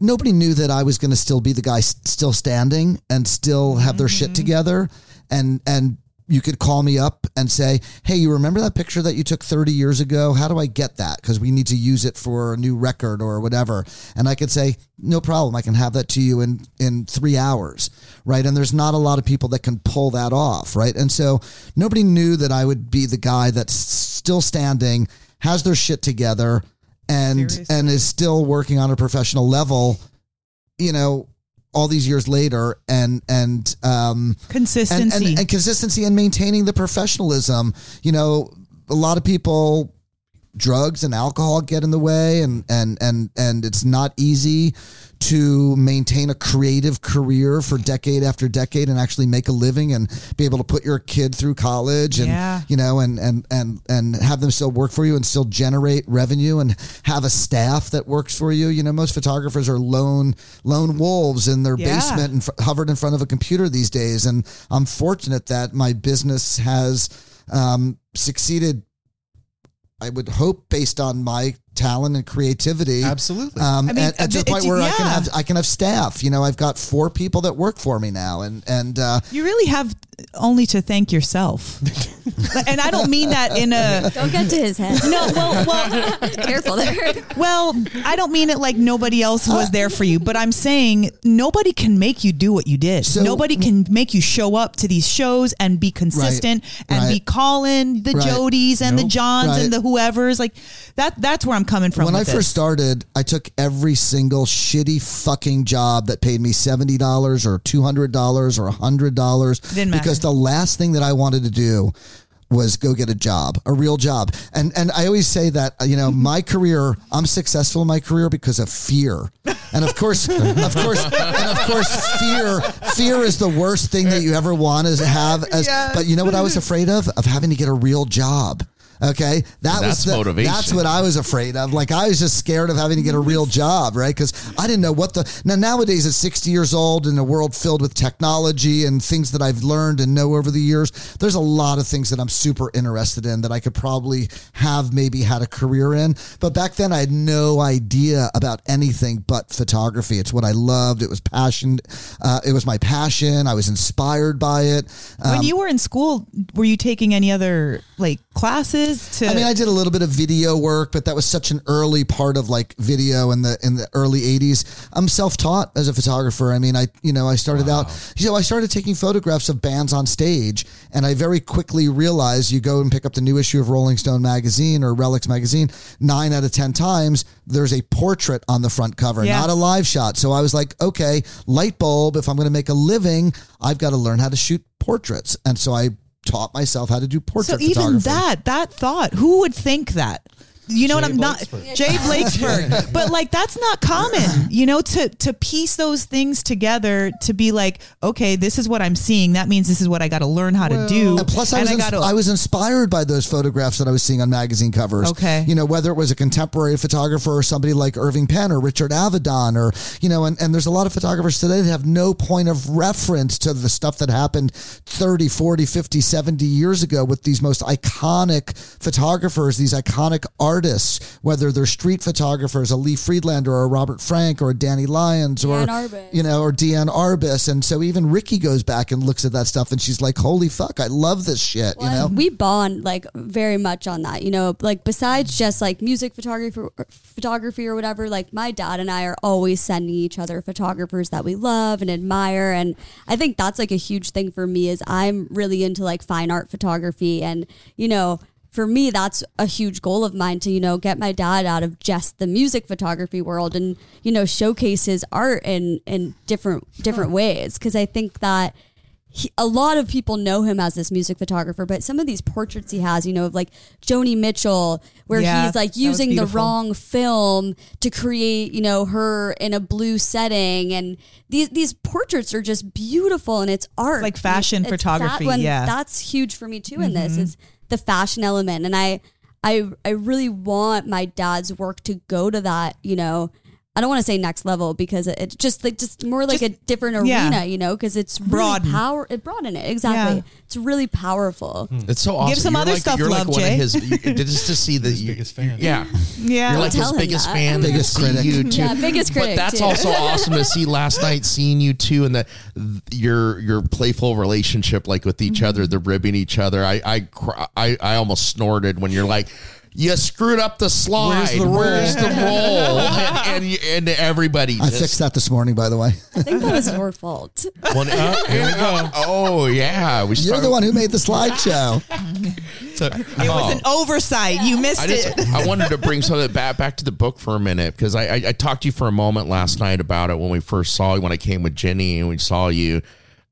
nobody knew that I was going to still be the guy still standing and still have their shit together. And, and you could call me up and say, Hey, you remember that picture that you took 30 years ago? How do I get that? Cause we need to use it for a new record or whatever. And I could say, no problem. I can have that to you in, in three hours. Right. And there's not a lot of people that can pull that off. Right. And so nobody knew that I would be the guy that's still standing, has their shit together and, Seriously. and is still working on a professional level, you know, all these years later and, and, um, and, Consistency. and, and consistency and maintaining the professionalism. You know, a lot of people drugs and alcohol get in the way and and and and it's not easy to maintain a creative career for decade after decade and actually make a living and be able to put your kid through college and Yeah. you know and and and and have them still work for you and still generate revenue and have a staff that works for you you know most photographers are lone lone wolves in their Yeah. basement and f- hovered in front of a computer these days and i'm fortunate that my business has um, succeeded i would hope based on my talent and creativity Absolutely. um, I mean, and, and to a the point where I can have I can have staff. You know, I've got four people that work for me now, and and uh, You really have only to thank yourself. (laughs) and I don't mean that in a Don't get to his head. no, well, well, (laughs) Careful there. well, I don't mean it like nobody else was there for you, but I'm saying nobody can make you do what you did. So- nobody can make you show up to these shows and be consistent and be calling the Right. Jodies and the Johns Right. and the whoever's like that. That's where I'm coming from. when I first this. started, I took every single shitty fucking job that paid me seventy dollars or two hundred dollars or hundred dollars because the last thing that I wanted to do was go get a job, a real job. And and I always say that uh, you know (laughs) my career, I'm successful in my career because of fear. And of course, of course, and of course, fear fear is the worst thing that you ever want to have. As (laughs) but you know what I was afraid of of having to get a real job. Okay, that That's was the, motivation. That's what I was afraid of. Like I was just scared of having to get a real job, right? Because I didn't know what the now nowadays at 60 years old in a world filled with technology and things that I've learned and know over the years, there's a lot of things that I'm super interested in that I could probably have maybe had a career in. But back then I had no idea about anything but photography. It's what I loved. It was passion. Uh, it was my passion. I was inspired by it. when you were in school, were you taking any other like classes to? I mean, I did a little bit of video work, but that was such an early part of like video in the in the early '80s. I'm self-taught as a photographer. I mean, I you know I started out, you know, I started taking photographs of bands on stage, and I very quickly realized you go and pick up the new issue of Rolling Stone magazine or Relix magazine, nine out of ten times there's a portrait on the front cover, Yeah. not a live shot. So I was like, okay, light bulb. If I'm going to make a living, I've got to learn how to shoot portraits, and so I taught myself how to do portraits. so even photography. that that thought, who would think that? You know what I'm not Jay (laughs) Blakesberg, but like that's not common. (laughs) You know, to to piece those things together to be like, okay, this is what I'm seeing. That means this is what I got to learn how to do. And plus, I was, And ins- I was inspired by those photographs that I was seeing on magazine covers. Okay. You know, whether it was a contemporary photographer or somebody like Irving Penn or Richard Avedon or, you know, and, and there's a lot of photographers today that have no point of reference to the stuff that happened 30, 40, 50, 70 years ago with these most iconic photographers, these iconic artists, whether they're street photographers, a Lee Friedlander or a Robert Frank or a Danny Lyons or, Arbus. you know, or Diane Arbus. And so even Ricki goes back and looks at that stuff and she's like, holy fuck, I love this shit, you know? we bond like very much on that you know like besides just like music photography photography or whatever like my dad and i are always sending each other photographers that we love and admire and i think that's like a huge thing for me is i'm really into like fine art photography and you know for me that's a huge goal of mine to you know get my dad out of just the music photography world and you know showcase his art in in different different ways. Because i think that he, a lot of people know him as this music photographer, but some of these portraits he has, you know, of like Joni Mitchell, where Yeah, he's like using the wrong film to create, you know, her in a blue setting, and these these portraits are just beautiful, and it's art, Like fashion It's that photography, one- yeah. that's huge for me too. In this mm-hmm. is the fashion element, and I I I really want my dad's work to go to that, you know. I don't want to say next level because it's just like just more like Just- a different arena, yeah. you know, because it's really power. It broaden it exactly. Yeah. It's really powerful. It's so awesome. Give some You're other like, stuff You're love, like one Jay. of his. you- (laughs) Just to see that His you, biggest fan. Yeah, yeah. you're like his biggest that. fan. Biggest to see critic. You (laughs) too. Yeah, biggest But that's too. also awesome to see last night, seeing you two and the your your playful relationship, like with each Mm-hmm. other, the ribbing each other. I I I I almost snorted when you're like. You screwed up the slide. Where's the roll?" Where's the (laughs) roll? and, and, and everybody. I just- fixed that this morning, by the way. I think that was your fault. (laughs) Well, uh, here we go. Oh yeah, we You're the one who made the slideshow. (laughs) So, It was an oh. oversight. You missed I just it. I wanted to bring some of that back back to the book for a minute because I, I I talked to you for a moment last night about it when we first saw you when I came with Jenny and we saw you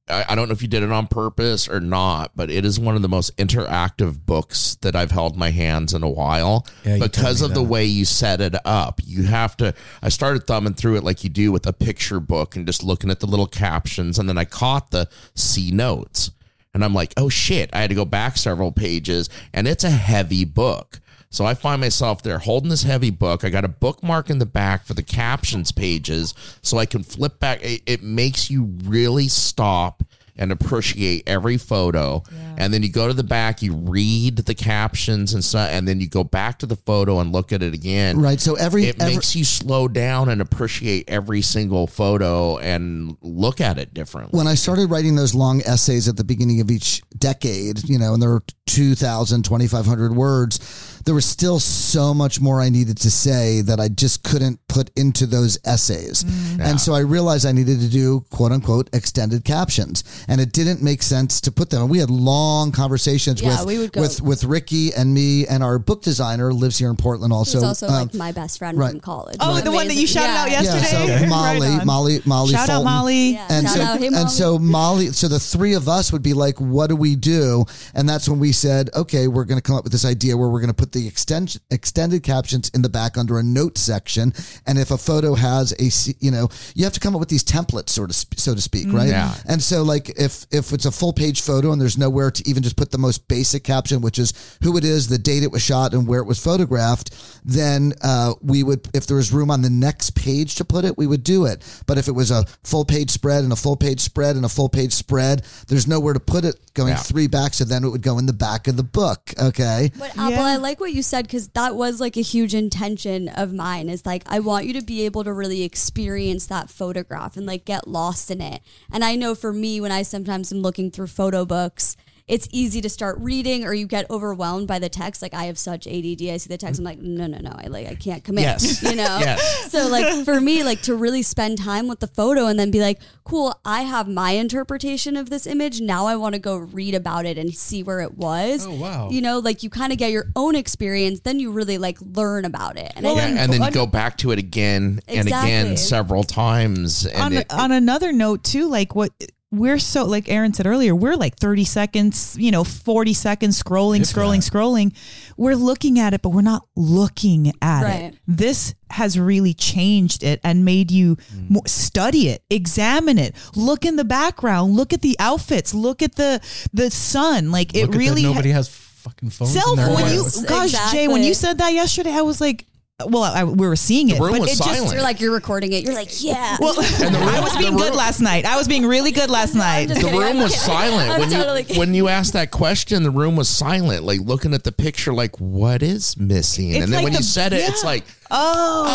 I, I don't know if you did it on purpose or not, but it is one of the most interactive books that I've held my hands in a while Yeah, because of the way you set it up. You have to. I started thumbing through it like you do with a picture book and just looking at the little captions, and then I caught the C notes, and I'm like, oh shit! I had to go back several pages, and it's a heavy book. So I find myself there holding this heavy book. I got a bookmark in the back for the captions pages so I can flip back. It, it makes you really stop and appreciate every photo. And then you go to the back, you read the captions and stuff, and then you go back to the photo and look at it again. Right. So every, It every makes you slow down and appreciate every single photo and look at it differently. when I started writing those long essays at the beginning of each decade, you know, and there were 2,000, 2,500 words, there was still so much more I needed to say that I just couldn't put into those essays. And so I realized I needed to do quote unquote extended captions. And it didn't make sense to put them. And we had long conversations Yeah, with, go- with, with Ricki and me and our book designer lives here in Portland also. Who's also um, like my best friend right. from college. Oh, the one that you shouted out yesterday? yeah, so Molly, Right on. Molly, Molly, Shout out Molly. Yeah. And Shout so, out, hey, and so Molly, so the three of us would be like, "What do we do?" And that's when we said, "Okay, we're going to come up with this idea where we're going to put the extend, extended captions in the back under a note section, and if a photo has a, you know, you have to come up with these templates, sort of, so to speak, right? Yeah. And so, like, if if it's a full page photo and there's nowhere to even just put the most basic caption, which is who it is, the date it was shot, and where it was photographed, then uh, we would, if there was room on the next page to put it, we would do it. But if it was a full page spread and a full page spread and a full page spread, there's nowhere to put it going Yeah. three back, so then it would go in the back of the book. Okay. But Apple, Yeah. I like what you said because that was like a huge intention of mine. Is like I want you to be able to really experience that photograph and like get lost in it. And I know for me, when I sometimes am looking through photo books, it's easy to start reading or you get overwhelmed by the text. Like I have such ADD. I see the text, I'm like, no, no, no. I like I can't commit. Yes. (laughs) You know. Yes. So like for me, like to really spend time with the photo and then be like, cool, I have my interpretation of this image. Now I want to go read about it and see where it was. Oh, wow. You know, like you kind of get your own experience, then you really like learn about it. And Well, Yeah, and then you go back to it again and again several times. And on, it, on another note too like what we're so like aaron said earlier we're like 30 seconds you know 40 seconds scrolling If scrolling that. scrolling we're looking at it but we're not looking at Right. it this has really changed it and made you Mm. more, study it examine it look in the background look at the outfits look at the the sun like it Look at that really nobody has fucking phones. self in their when you hands. gosh jay when you said that yesterday i was like well I, we were seeing it room but was it just silent. you're like you're recording it. You're like, yeah. well, (laughs) I was being good last night. I was being really good last night. the kidding. room I'm was kidding. silent I'm when totally you kidding. when you asked that question. The room was silent, like looking at the picture, like what is missing. It's and then like when you said it, it's like Oh,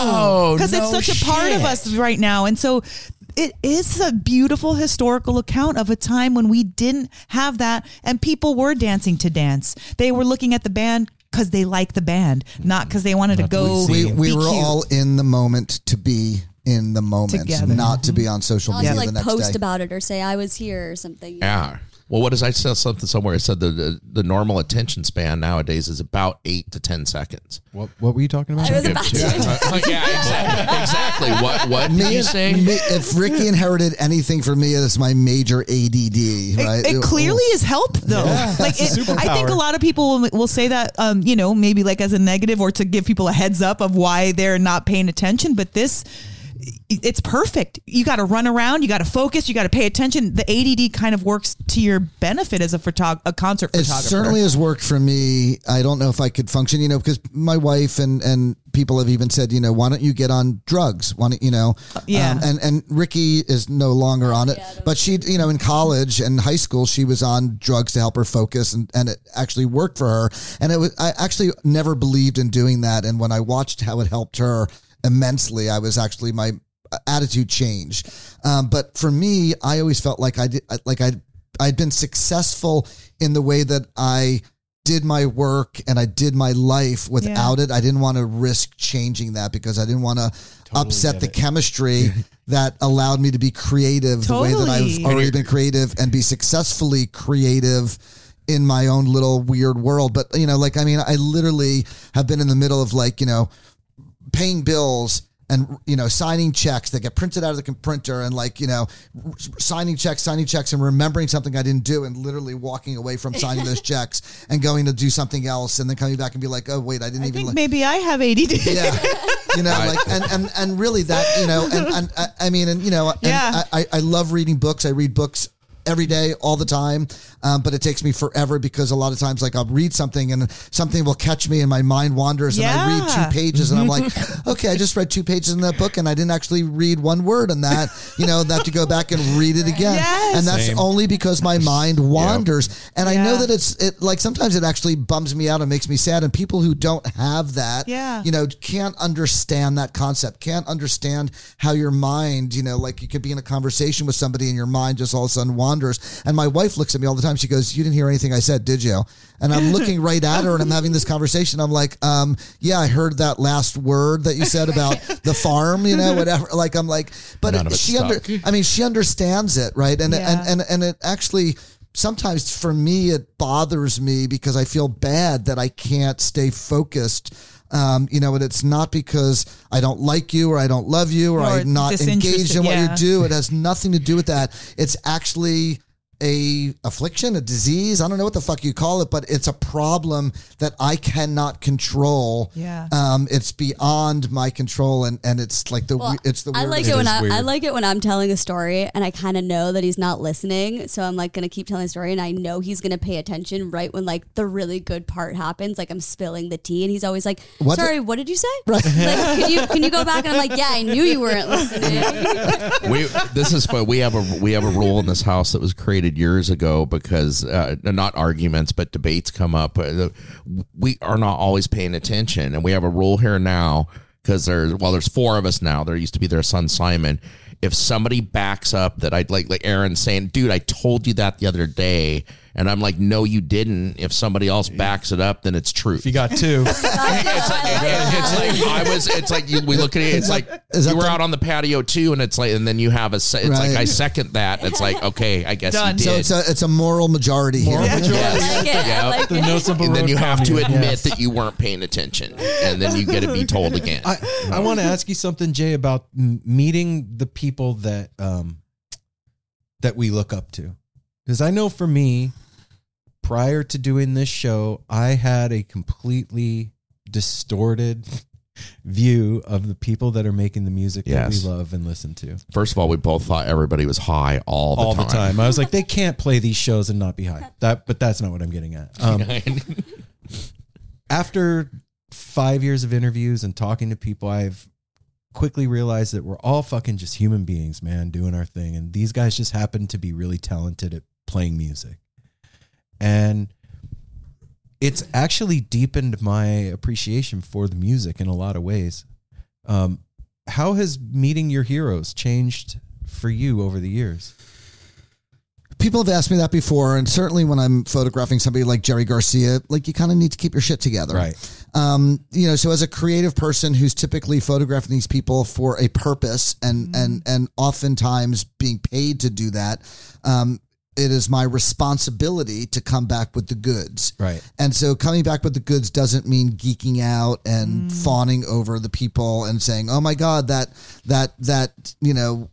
Oh, because no it's such a part of us right now, and so it is a beautiful historical account of a time when we didn't have that, and people were dancing to dance. They were looking at the band because they like the band, not because they wanted Not to to go. We, we were cute. all in the moment to be in the moment, Together. not to be mm-hmm. on social Not media to like the next post day. about it or say I was here or something. yeah. Well, what is I said something somewhere? It said the, the the normal attention span nowadays is about eight to ten seconds. What, what were you talking about? I was about to. yeah, (laughs) exactly. exactly. What what did you say? Me- if Ricki inherited anything from me, it's my major ADD. Right? It, it clearly is help though. like it's it, I think a lot of people will, will say that, um, you know, maybe like as a negative or to give people a heads up of why they're not paying attention. But this, it's perfect. You got to run around. You got to focus. You got to pay attention. The ADD kind of works to your benefit as a photog- a concert It photographer. It certainly has worked for me. I don't know if I could function, you know, because my wife and and people have even said, you know, why don't you get on drugs? Why don't you know? Yeah. Um, and and Ricki is no longer on it, but she, you know, in college and high school, she was on drugs to help her focus, and and it actually worked for her. And it was I actually never believed in doing that, and when I watched how it helped her immensely, I was actually my attitude changed. Um, but for me, I always felt like I did, like I I'd been successful in the way that I did my work and I did my life without it. I didn't want to risk changing that because I didn't want to upset the it. chemistry (laughs) that allowed me to be creative the way that I've already been creative and be successfully creative in my own little weird world. But, you know, like, I mean, I literally have been in the middle of like, you know, paying bills and you know signing checks that get printed out of the printer and like you know r- signing checks signing checks and remembering something i didn't do and literally walking away from signing those (laughs) checks and going to do something else and then coming back and be like oh wait i didn't I even think like, maybe I have ADD. yeah you know like and, and and really that you know and, and I, I mean and you know and Yeah. I, I love reading books i read books every day all the time um, but it takes me forever because a lot of times like i'll read something and something will catch me and my mind wanders and i read two pages and i'm like (laughs) okay i just read two pages in that book and i didn't actually read one word in that you know that to go back and read it again. Yes. and that's Same. only because my mind wanders. And i know that it's it like sometimes it actually bums me out and makes me sad and people who don't have that Yeah. you know can't understand that concept can't understand how your mind you know like you could be in a conversation with somebody and your mind just all of a sudden wanders. And my wife looks at me all the time she goes you didn't hear anything i said did you and i'm looking right at her and i'm having this conversation i'm like um yeah i heard that last word that you said about the farm you know whatever like i'm like but it she under i mean she understands it right and Yeah. and and and it actually sometimes for me it bothers me because I feel bad that I can't stay focused. Um, you know, and it's not because I don't like you or I don't love you or Or I'm not engaged disinterested, in what you do. It has nothing to do with that. It's actually a affliction, a disease. I don't know what the fuck you call it, but it's a problem that I cannot control. Yeah. Um, it's beyond my control, and and it's like the Well, we- it's the I like weirdest- it when is I, I like it when I'm telling a story and I kind of know that he's not listening, so I'm like gonna keep telling the story and I know he's gonna pay attention right when like the really good part happens, like I'm spilling the tea and he's always like, What? "Sorry, what did you say? (laughs) Like, can you can you go back?" And I'm like, "Yeah, I knew you weren't listening." (laughs) we this is fun. We have a we have a rule in this house that was created years ago because uh, not arguments but debates come up. Uh, We are not always paying attention, and we have a rule here now because there's well, there's four of us now. There used to be their son Simon. If somebody backs up that I'd like like Aaron saying, "Dude, I told you that the other day," and I'm like, "No, you didn't." If somebody else backs it up, then it's true. If you got two, (laughs) (laughs) it's like I was. It's like you, we look at it. It's like is that you were the- out on the patio too, and it's like, and then you have a. se- It's like I second that. It's like okay, I guess Done. you So it's a it's a moral majority here. I like it. I Yeah. like the no simple and then you have to admit Yes. that you weren't paying attention, and then you get to be told (laughs) again. I, I want to ask you something, Jay, about meeting the people that um that we look up to, because I know for me, prior to doing this show, I had a completely distorted view of the people that are making the music Yes. that we love and listen to First of all, we both thought everybody was high all the all time. the time. I was like, they can't play these shows and not be high. That, but that's not what I'm getting at. (laughs) Um, after five years of interviews and talking to people, I've quickly realized that we're all fucking just human beings, man, doing our thing. And these guys just happen to be really talented at playing music. And it's actually deepened my appreciation for the music in a lot of ways. Um, how has meeting your heroes changed for you over the years? People have asked me that before, and certainly when I'm photographing somebody like Jerry Garcia, like you kind of need to keep your shit together. Right. Um, you know, so as a creative person who's typically photographing these people for a purpose and and and oftentimes being paid to do that, um, it is my responsibility to come back with the goods. Right. And so coming back with the goods doesn't mean geeking out and mm. fawning over the people and saying, "Oh my god, that that that, you know,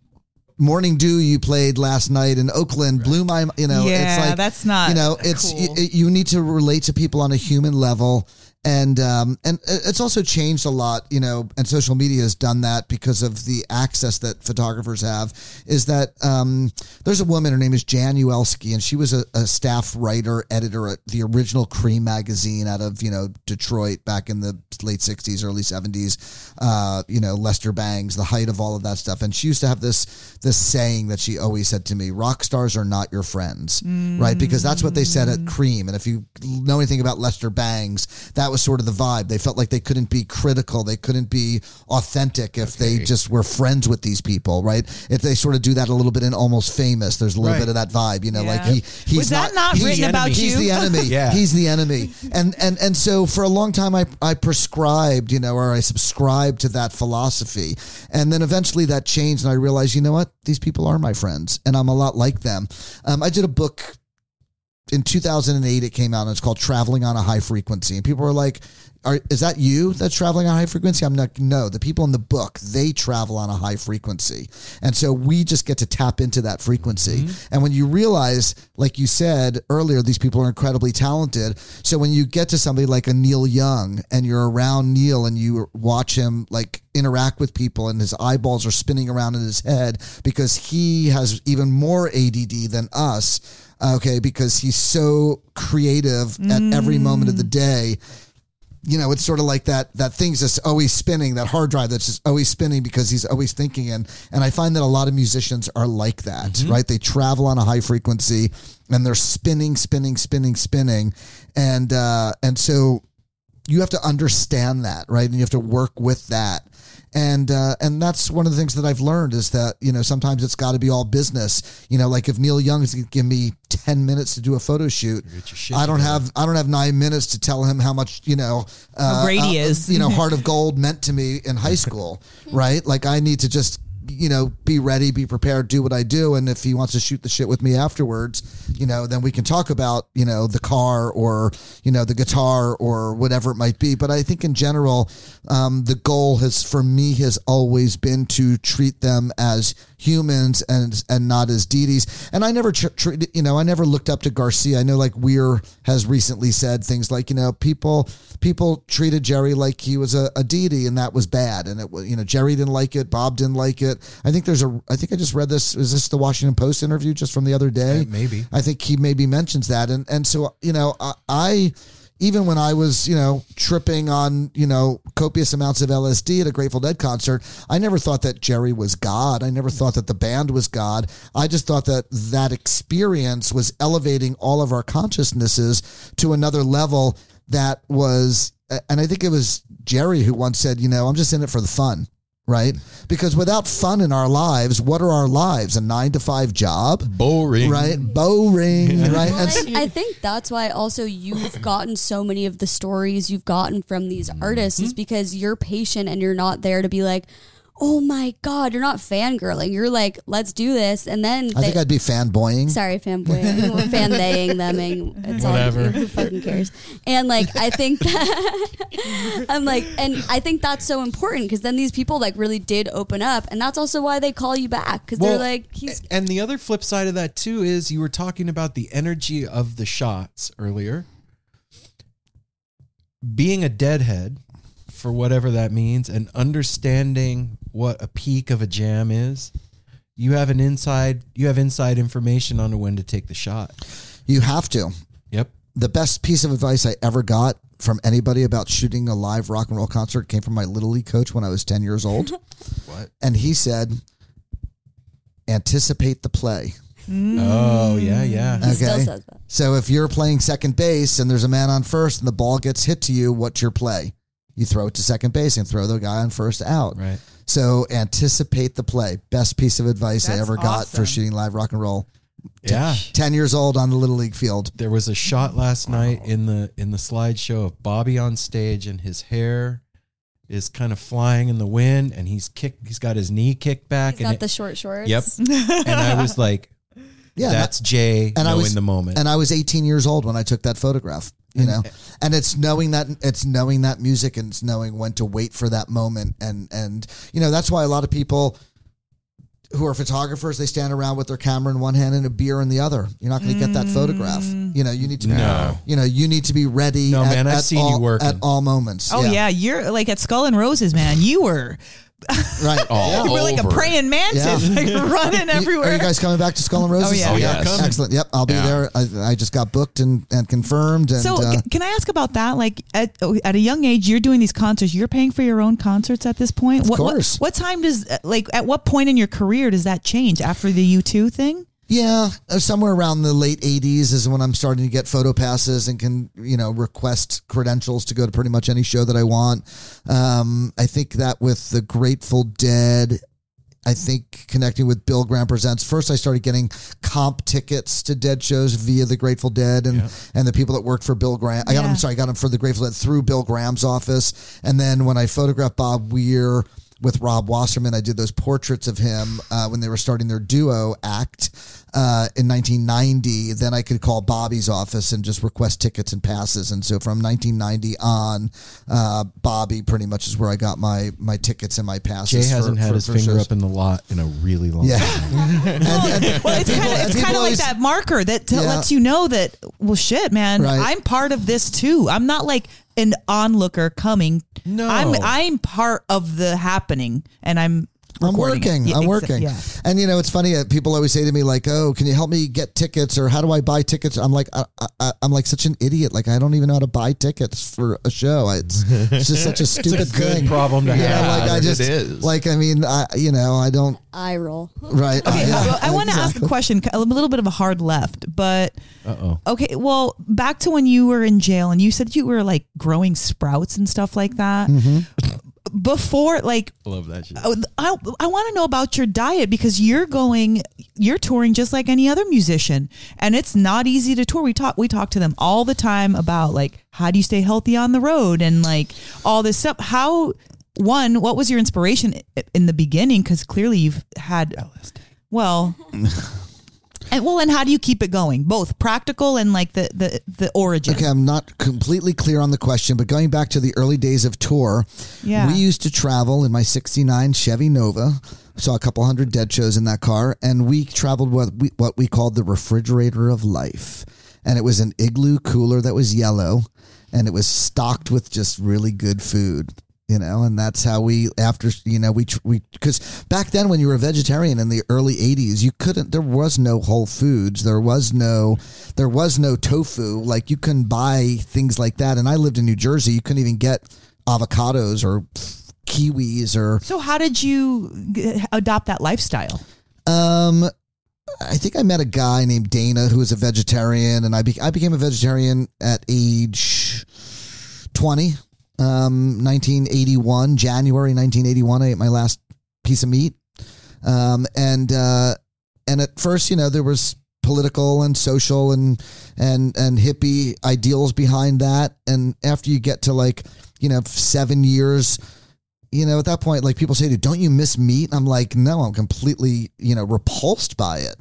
Morning Dew you played last night in Oakland blew my, you know, Yeah, it's like that's not You know, it's cool. y- you need to relate to people on a human level. And um, and it's also changed a lot, you know, and social media has done that because of the access that photographers have. Is that um, there's a woman, her name is Jaan Uhelszki, and she was a, a staff writer, editor at the original Creem magazine out of you know Detroit back in the late '60s, early '70s. Uh, you know, Lester Bangs, the height of all of that stuff, and she used to have this this saying that she always said to me: "Rock stars are not your friends," right? Because that's what they said at Creem, and if you know anything about Lester Bangs, that was sort of the vibe. They felt like they couldn't be critical, they couldn't be authentic if they just were friends with these people, right? If they sort of do that a little bit in Almost Famous, there's a little Right. bit of that vibe, you know, like he he's Was that not he's written the about enemy. He's the enemy. (laughs) Yeah. He's the enemy. And and and so for a long time I I prescribed, you know, or I subscribed to that philosophy. And then eventually that changed and I realized, you know what? These people are my friends and I'm a lot like them. Um, I did a book in 2008 it came out and it's called traveling on a high frequency. And people were like are, is that you that's traveling on high frequency? I'm like, no, the people in the book, they travel on a high frequency. And so we just get to tap into that frequency. Mm-hmm. And when you realize, like you said earlier, these people are incredibly talented. So when you get to somebody like a Neil Young and you're around Neil and you watch him like interact with people and his eyeballs are spinning around in his head because he has even more ADD than us. Okay, because he's so creative at every moment of the mm. day you know, it's sort of like that that thing's just always spinning, that hard drive that's just always spinning because he's always thinking. And and I find that a lot of musicians are like that, right? They travel on a high frequency and they're spinning, spinning, spinning, spinning. And uh and so you have to understand that, right? And you have to work with that. And uh, and that's one of the things that I've learned is that you know sometimes it's got to be all business. You know, like if Neil Young is going to give me ten minutes to do a photo shoot, I don't have I don't have nine minutes to tell him how much you know uh, great he uh, is. you know, (laughs) Heart of Gold meant to me in high school, (laughs) right? Like I need to just you know be ready, be prepared, do what I do, and if he wants to shoot the shit with me afterwards, you know, then we can talk about you know the car or you know the guitar or whatever it might be. But I think in general, um, the goal has for me has always been to treat them as humans and and not as deities. And I never tr- treated, you know, I never looked up to Garcia. I know like Weir has recently said things like, you know, people people treated Jerry like he was a, a deity and that was bad. And it was, you know, Jerry didn't like it, Bob didn't like it. I think there's a I think I just read this is this the Washington Post interview just from the other day? Maybe. I think he maybe mentions that. And and so you know, I, I even when I was, you know, tripping on, you know, copious amounts of LSD at a Grateful Dead concert, I never thought that Jerry was God. I never thought that the band was God. I just thought that that experience was elevating all of our consciousnesses to another level that was, and I think it was Jerry who once said, you know, I'm just in it for the fun. Right? Because without fun in our lives, what are our lives? A nine to five job? Boring. Right? Boring. Right? Well, And s- I, I think that's why also you've gotten so many of the stories you've gotten from these mm-hmm. artists is because you're patient and you're not there to be like, oh my god, you're not fangirling. You're like, let's do this, and then I think I'd be fanboying. Sorry, fanboying, or (laughs) fandaying, theming. It's Whatever. all who fucking cares. And like, I think that (laughs) I'm like, and I think that's so important because then these people like really did open up, and that's also why they call you back because they're like, he's And the other flip side of that too is you were talking about the energy of the shots earlier. Being a deadhead, for whatever that means, and understanding what a peak of a jam is, you have an inside you have inside information on when to take the shot. You have to. Yep. The best piece of advice I ever got from anybody about shooting a live rock and roll concert came from my little league coach when I was 10 years old. (laughs) What? And he said, anticipate the play. Oh yeah, yeah. Mm. he still Okay. says that. So if you're playing second base and there's a man on first and the ball gets hit to you, what's your play? You throw it to second base and throw the guy on first out. Right. So anticipate the play. Best piece of advice I That's ever got for shooting live rock and roll. Yeah. 10 years old on the little league field. There was a shot last night in the in the slideshow of Bobby on stage and his hair is kind of flying in the wind and he's kicked he's got his knee kicked back He's and got it- the short shorts. Yep. (laughs) and I was like Yeah. that's Jay and I knowing was the moment. and I was 18 years old when I took that photograph. You know, (laughs) and it's knowing that it's knowing that music and it's knowing when to wait for that moment, and and you know that's why a lot of people who are photographers they stand around with their camera in one hand and a beer in the other. You're not going to get that photograph. Mm. You know, you need to be, No. you know, you need to be ready. No, at, man, I've at seen you all, working. at all moments. Oh yeah. you're like at Skull and Roses, man. You were right. (laughs) All you were like a over. praying mantis, Yeah. like (laughs) running everywhere. Are you guys coming back to Skull and Roses? Oh, yeah. Oh, yes. coming. Excellent. Yep, I'll be Yeah. there. I, I just got booked and, and confirmed. And so, uh, c- can I ask about that? Like, at, at a young age, you're doing these concerts. You're paying for your own concerts at this point. Of what, what- course. What, time does like at what point in your career does that change after the U two thing? Yeah, uh, somewhere around the late '80s is when I'm starting to get photo passes and can you know request credentials to go to pretty much any show that I want. Um, I think that with the Grateful Dead. I think connecting with Bill Graham presents. First, I started getting comp tickets to Dead shows via the Grateful Dead and and the people that worked for Bill Graham. I got Yeah. them. Sorry, I got them for the Grateful Dead through Bill Graham's office. And then when I photographed Bob Weir, with Rob Wasserman. I did those portraits of him uh, when they were starting their duo act uh, in 1990. Then I could call Bobby's office and just request tickets and passes. And so from 1990 on, uh, Bobby pretty much is where I got my my tickets and my passes. Jay hasn't had for- his for finger shows. up in the lot in a really long Yeah. time. (laughs) And- and- Well, it's people- kind of it's kind of like that marker that t- Yeah. lets you know that well, shit, man, Right. I'm part of this too. I'm not like an onlooker coming. No. I'm I'm part of the happening, and I'm I'm recording it. working. Yeah, I'm exa- working. Yeah. And you know, it's funny. Uh, people always say to me like, "Oh, can you help me get tickets?" or "How do I buy tickets?" I'm like, I, I, I'm like such an idiot. Like, I don't even know how to buy tickets for a show. It's, it's just such (laughs) a stupid good thing. problem to You know, have. like I just is. like I mean, I you know, I don't I roll. right. Okay, yeah, well, I want to ask a question, a little bit of a hard left, but Uh oh. okay. Well, back to when you were in jail, and you said you were like growing sprouts and stuff like that. Mm-hmm. Before, like, I Love that shit. Oh, I, I want to know about your diet because you're going you're touring just like any other musician. And it's not easy to tour. We talk we talk to them all the time about like how do you stay healthy on the road and like all this stuff. How one what was your inspiration in the beginning? Because clearly you've had well (laughs) and well and how do you keep it going both practical and like the the the origin Okay, I'm not completely clear on the question, but going back to the early days of tour, Yeah. we used to travel in my 69 Chevy Nova. Saw a couple hundred dead shows in that car, and we traveled what we, what we called the refrigerator of life. And it was an igloo cooler that was yellow, and it was stocked with just really good food. You know, and that's how we after you know we we because back then when you were a vegetarian in the early '80s, you couldn't. There was no Whole Foods. There was no there was no tofu. Like you couldn't buy things like that. And I lived in New Jersey. You couldn't even get avocados or kiwis or so how did you g- adopt that lifestyle um, I think I met a guy named Dana who was a vegetarian, and I be- I became a vegetarian at age twenty, um, nineteen eighty one, January nineteen eighty one. I ate my last piece of meat, um, and uh, and at first, you know, there was political and social and and and hippie ideals behind that, and after you get to like you know seven years you know, at that point, like people say don't you miss meat? I'm like, no, I'm completely, you know, repulsed by it.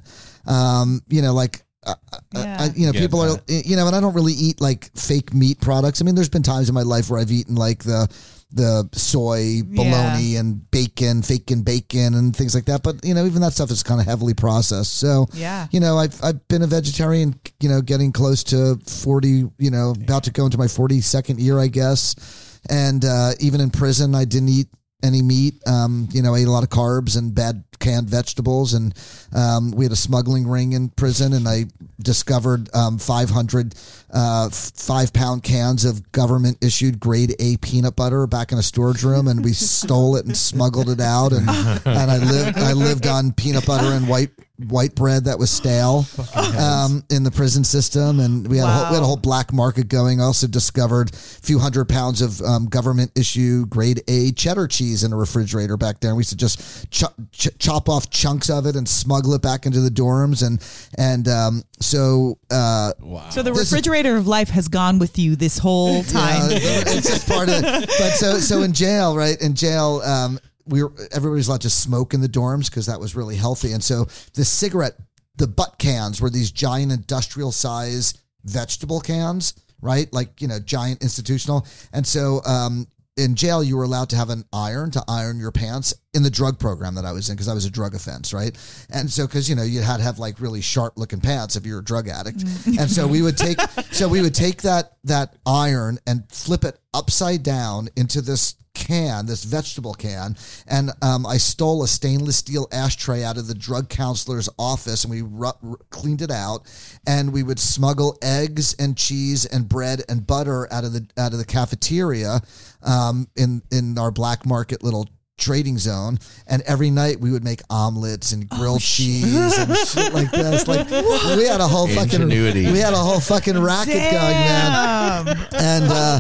Um, you know, like, uh, Yeah. I, you know, Get people are, you know, and I don't really eat like fake meat products. I mean, there's been times in my life where I've eaten like the, the soy bologna and bacon, fake and bacon and things like that. But, you know, even that stuff is kind of heavily processed. So, Yeah. you know, I've, I've been a vegetarian, you know, getting close to 40, you know, about to go into my 42nd year, I guess. And uh, even in prison, I didn't eat any meat. Um, you know, I ate a lot of carbs and bad canned vegetables. And um, we had a smuggling ring in prison, and I discovered um, 500 uh, five pound cans of government issued grade A peanut butter back in a storage room, and we stole it and smuggled it out. And and I lived I lived on peanut butter and white white bread that was stale (laughs) um, in the prison system, and we had, a whole, we had a whole black market going. I also discovered a few hundred pounds of um, government issue grade A cheddar cheese in a refrigerator back there. And we used to just ch- ch- chop off chunks of it and smuggle it back into the dorms, and and um, so uh, So the This is- refrigerator of life has gone with you this whole (laughs) time. yeah, it's just part of it. But so so in jail, right? In jail, um, we were everybody's allowed to smoke in the dorms because that was really healthy. And so the cigarette, the butt cans were these giant industrial size vegetable cans, right? Like you know, giant institutional. And so um, in jail, you were allowed to have an iron to iron your pants in the drug program that I was in because I was a drug offense, right? And so because you know you had to have like really sharp looking pants if you're a drug addict, and so we would take (laughs) so we would take that that iron and flip it upside down into this can, this vegetable can, and um, I stole a stainless steel ashtray out of the drug counselor's office, and we ru- ru- cleaned it out, and we would smuggle eggs and cheese and bread and butter out of the out of the cafeteria um, in in our black market little trading zone and every night we would make omelets and grilled cheese and shit like this like (laughs) we had a whole fucking Ingenuity. we had a whole fucking racket going man and uh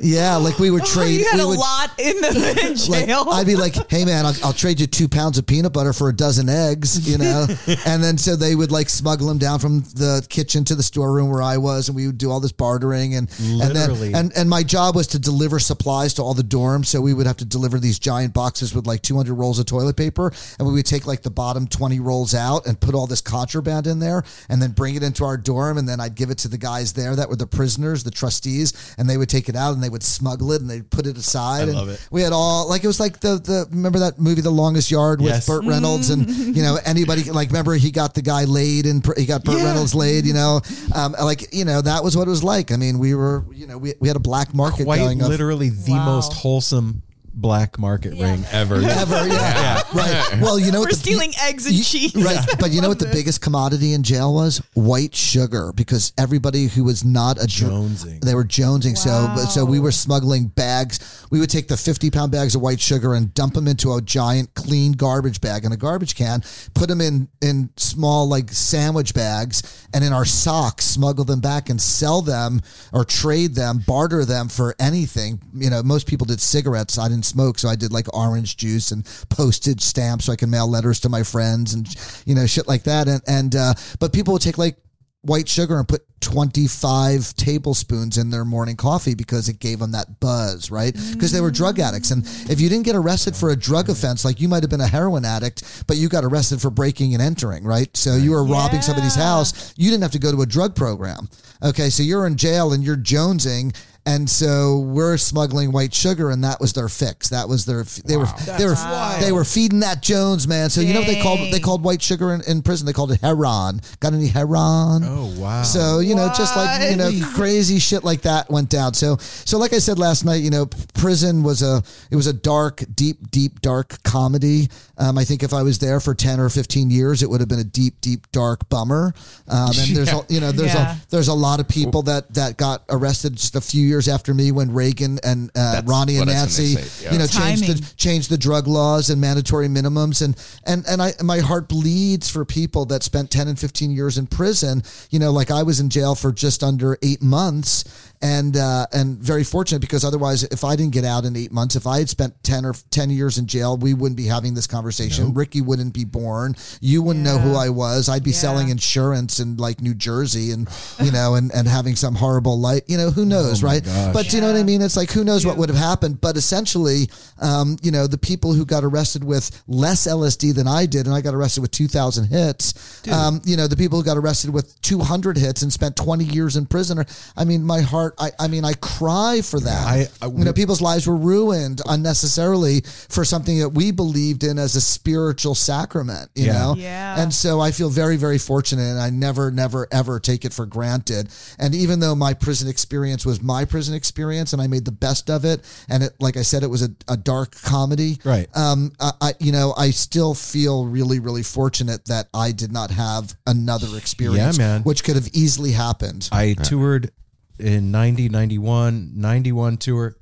yeah like we would (laughs) trade you had we a would, lot in the (laughs) in like, jail. I'd be like, "Hey man, I'll, I'll trade you two pounds of peanut butter for a dozen eggs," you know. and then so they would like smuggle them down from the kitchen to the storeroom where I was, and we would do all this bartering, and Literally. and then and and my job was to deliver supplies to all the dorms, so we would have to deliver these giant boxes with like 200 rolls of toilet paper, and we would take like the bottom 20 rolls out and put all this contraband in there, and then bring it into our dorm, and then I'd give it to the guys there that were the prisoners, the trustees, and they would take it out and they would smuggle it and they'd put it aside. I and love it. We had all like it was like the the remember that movie The Longest Yard with Yes. Burt Reynolds and you know anybody (laughs) like remember he got the guy laid and he got Burt Yeah. Reynolds laid. You know, um, like you know that was what it was like. I mean, we were you know we, we had a black market Quite going of- literally the Wow. most wholesome black market ring ever. (laughs) Ever, yeah. right. Well, you know We're the- stealing eggs and you- cheese. right? (laughs) But you know what the biggest commodity in jail was? White sugar, because everybody who was not a dr- Jonesing. they were jonesing. So, but so we were smuggling bags. We would take the fifty pound bags of white sugar and dump them into a giant clean garbage bag in a garbage can. Put them in in small like sandwich bags, and in our socks, smuggle them back and sell them or trade them, barter them for anything. You know, most people did cigarettes. I didn't smoke, so I did like orange juice and postage stamps so I can mail letters to my friends and you know shit like that. And and uh, but people would take like white sugar and put 25 tablespoons in their morning coffee because it gave them that buzz, right? Because they were drug addicts. And if you didn't get arrested for a drug offense, like you might have been a heroin addict, but you got arrested for breaking and entering, right? So you were robbing somebody's house. You didn't have to go to a drug program. Okay. So you're in jail and you're jonesing. And so we're smuggling white sugar, and that was their fix. That was their. They were they were they were feeding that Jones man. So you know what they called they called white sugar in, in prison. They called it heron. Got any heron? Oh wow. So you know, just like you know, crazy shit like that went down. So so like I said last night, you know, prison was a it was a dark, deep, deep, dark comedy. Um, I think if I was there for ten or fifteen years, it would have been a deep, deep, dark bummer. Um, and there's (laughs) a, you know there's Yeah. a there's a lot of people that that got arrested just a few years after me when Reagan and uh, Ronnie and what I was gonna Nancy, say, yeah. you know, changed the changed the drug laws and mandatory minimums. And and and I my heart bleeds for people that spent 10 and 15 years in prison. You know like I was in jail for just under 8 months and uh, and very fortunate because otherwise if I didn't get out in 8 months if I had spent 10 or 10 years in jail we wouldn't be having this conversation. Ricki wouldn't be born. You wouldn't know who I was. I'd be Yeah. selling insurance in like New Jersey and you know and and having some horrible life. You know who knows Oh right? gosh. but do you know what I mean? It's like who knows what would have happened? But essentially um, you know the people who got arrested with less LSD than I did and I got arrested with 2000 hits um, you know the people who got arrested with 200 hits and spent 20 years in prison are, I mean my heart I, I mean I cry for that I- I- you know people's lives were ruined unnecessarily for something that we believed in as a spiritual sacrament you Yeah. know Yeah. and so I feel very, very fortunate, and I never, never, ever take it for granted. And even though my prison experience was my prison experience, and I made the best of it, and it, like I said, it was a, a dark comedy. Right. Um. I, I, you know, I still feel really, really fortunate that I did not have another experience, yeah, man. which could have easily happened. I toured in 90, 91, 91 tour,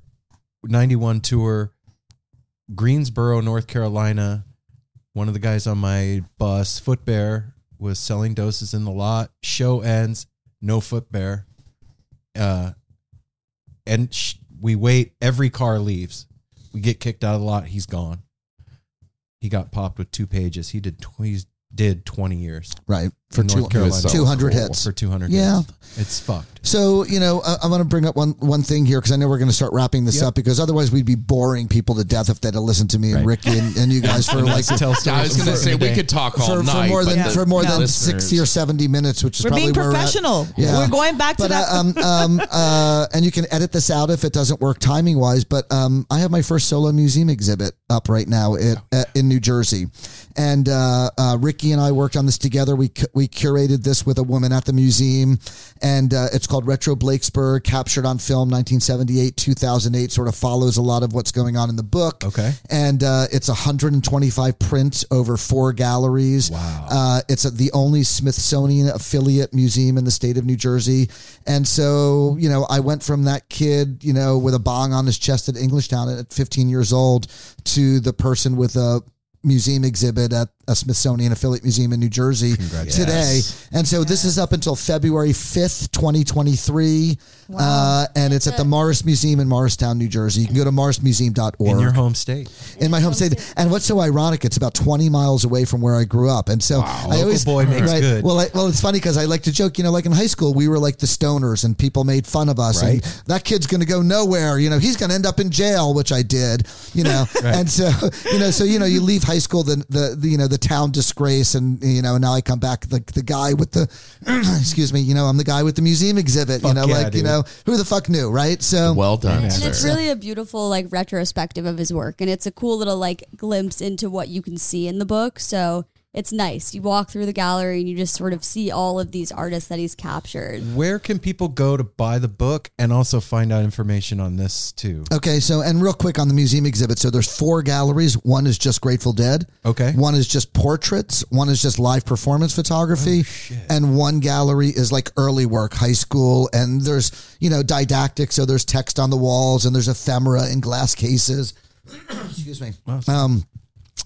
91 tour, Greensboro, North Carolina. One of the guys on my bus, Foot Bear, was selling doses in the lot. Show ends, no Foot Bear. Uh, and sh- we wait. Every car leaves. We get kicked out of the lot. He's gone. He got popped with two pages. He did. Tw- he did twenty years right. For two, North Carolina. 200 hits. for two hundred. Yeah. it's fucked. So you know, I, I want to bring up one one thing here because I know we're going to start wrapping this Yep. up because otherwise we'd be boring people to death if they'd have listened to me and Ricki and, and you guys for (laughs) like tell stories. I was going to say we could talk all for, for night more than but the for more than listeners- sixty or seventy minutes, which is We're probably being where we're at. professional. Yeah. We're going back to But that. uh, um, um, (laughs) uh, and you can edit this out if it doesn't work timing wise. But um, I have my first solo museum exhibit up right now at, at, in New Jersey, and uh, uh, Ricki and I worked on this together. We cu- we curated this with a woman at the museum, and uh, it's called Retro Blakesberg, captured on film, 1978, 2008. Sort of follows a lot of what's going on in the book. Okay. and uh, it's 125 prints over four galleries. Wow. Uh, it's the only Smithsonian affiliate museum in the state of New Jersey. And so, you know, I went from that kid, you know, with a bong on his chest at Englishtown at 15 years old to the person with a museum exhibit at a Smithsonian affiliate museum in New Jersey today. And so this is up until February 5th, 2023. Uh, and it's at the Morris Museum in Morristown, New Jersey. You can go to morrismuseum.org In your home state. in my home state. And what's so ironic? It's about 20 miles away from where I grew up. And so I Local always boy makes good. Well, I, well, it's funny because I like to joke. You know, like in high school, we were like the stoners, and people made fun of us. And that kid's going to go nowhere. You know, he's going to end up in jail, which I did. You know, (laughs) and so you know, so you know, you leave high school, the, the the you know the town disgrace, and you know, and now I come back the the guy with the (clears throat) excuse me, you know, I'm the guy with the museum exhibit. you know, yeah, like you know, who the fuck knew, right? So Well done, And sir. it's really a beautiful like retrospective of his work and it's a cool little like glimpse into what you can see in the book. So it's nice. You walk through the gallery and you just sort of see all of these artists that he's captured. Where can people go to buy the book and also find out information on this too? Okay, so and real quick on the museum exhibit. So there's four galleries. One is just Grateful Dead. Okay. One is just portraits. One is just live performance photography. and one gallery is like early work, high school. And there's, you know, didactic. So there's text on the walls and there's ephemera in glass cases. (coughs) Excuse me. Um,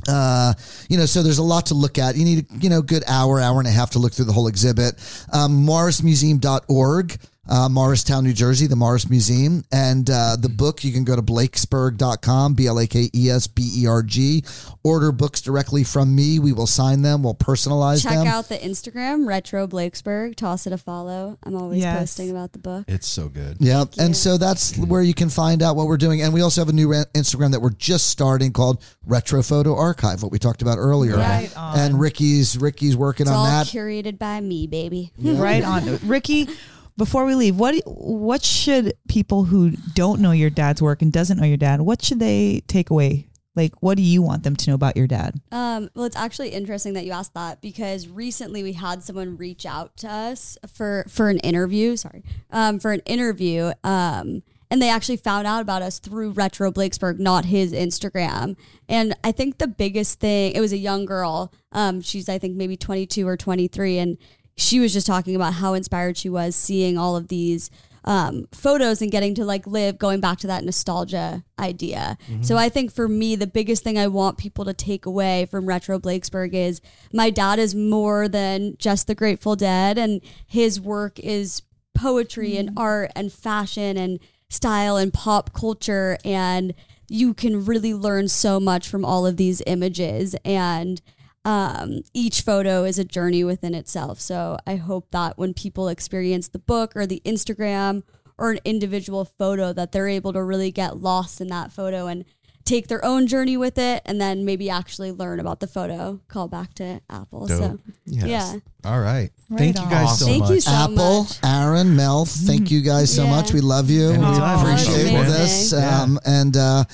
uh, you know, so there's a lot to look at. You need you know, good hour, hour and a half to look through the whole exhibit. Um, MorrisMuseum.org, uh, Morristown, New Jersey, the Morris Museum. And uh, the book, you can go to blakesberg.com, B L A K E S B E R G. Order books directly from me. We will sign them, we'll personalize Check them. Check out the Instagram, Retro Blakesberg. Toss it a follow. I'm always Yes. posting about the book. It's so good. Yeah, and so that's where you can find out what we're doing. And we also have a new re- Instagram that we're just starting called Retro Photo Archive, what we talked about earlier. Right on. And Ricki's Ricki's working It's on all that. curated by me, baby. right on. (laughs) Ricki, before we leave, what what should people who don't know your dad's work and doesn't know your dad, what should they take away? Like, what do you want them to know about your dad? Um, well, it's actually interesting that you asked that because recently we had someone reach out to us for for an interview. Sorry, um, for an interview. Um, and they actually found out about us through Retro Blakesberg, not his Instagram. And I think the biggest thing, it was a young girl. Um, she's I think maybe 22 or 23, and she was just talking about how inspired she was seeing all of these um, photos and getting to like live going back to that nostalgia idea. So I think for me, the biggest thing I want people to take away from Retro Blakesberg is my dad is more than just the Grateful Dead, and his work is poetry and art and fashion and style and pop culture and you can really learn so much from all of these images. And um, each photo is a journey within itself. So I hope that when people experience the book or the Instagram or an individual photo, that they're able to really get lost in that photo and take their own journey with it, and then maybe actually learn about the photo. Call back to Apple. So yeah, All right. Right Thank you on. guys so Thank much. you so Apple, much. Aaron, Mel, thank you guys so Yeah. much. We love you. And we we love you. appreciate Amazing. this. Yeah. Um, and uh,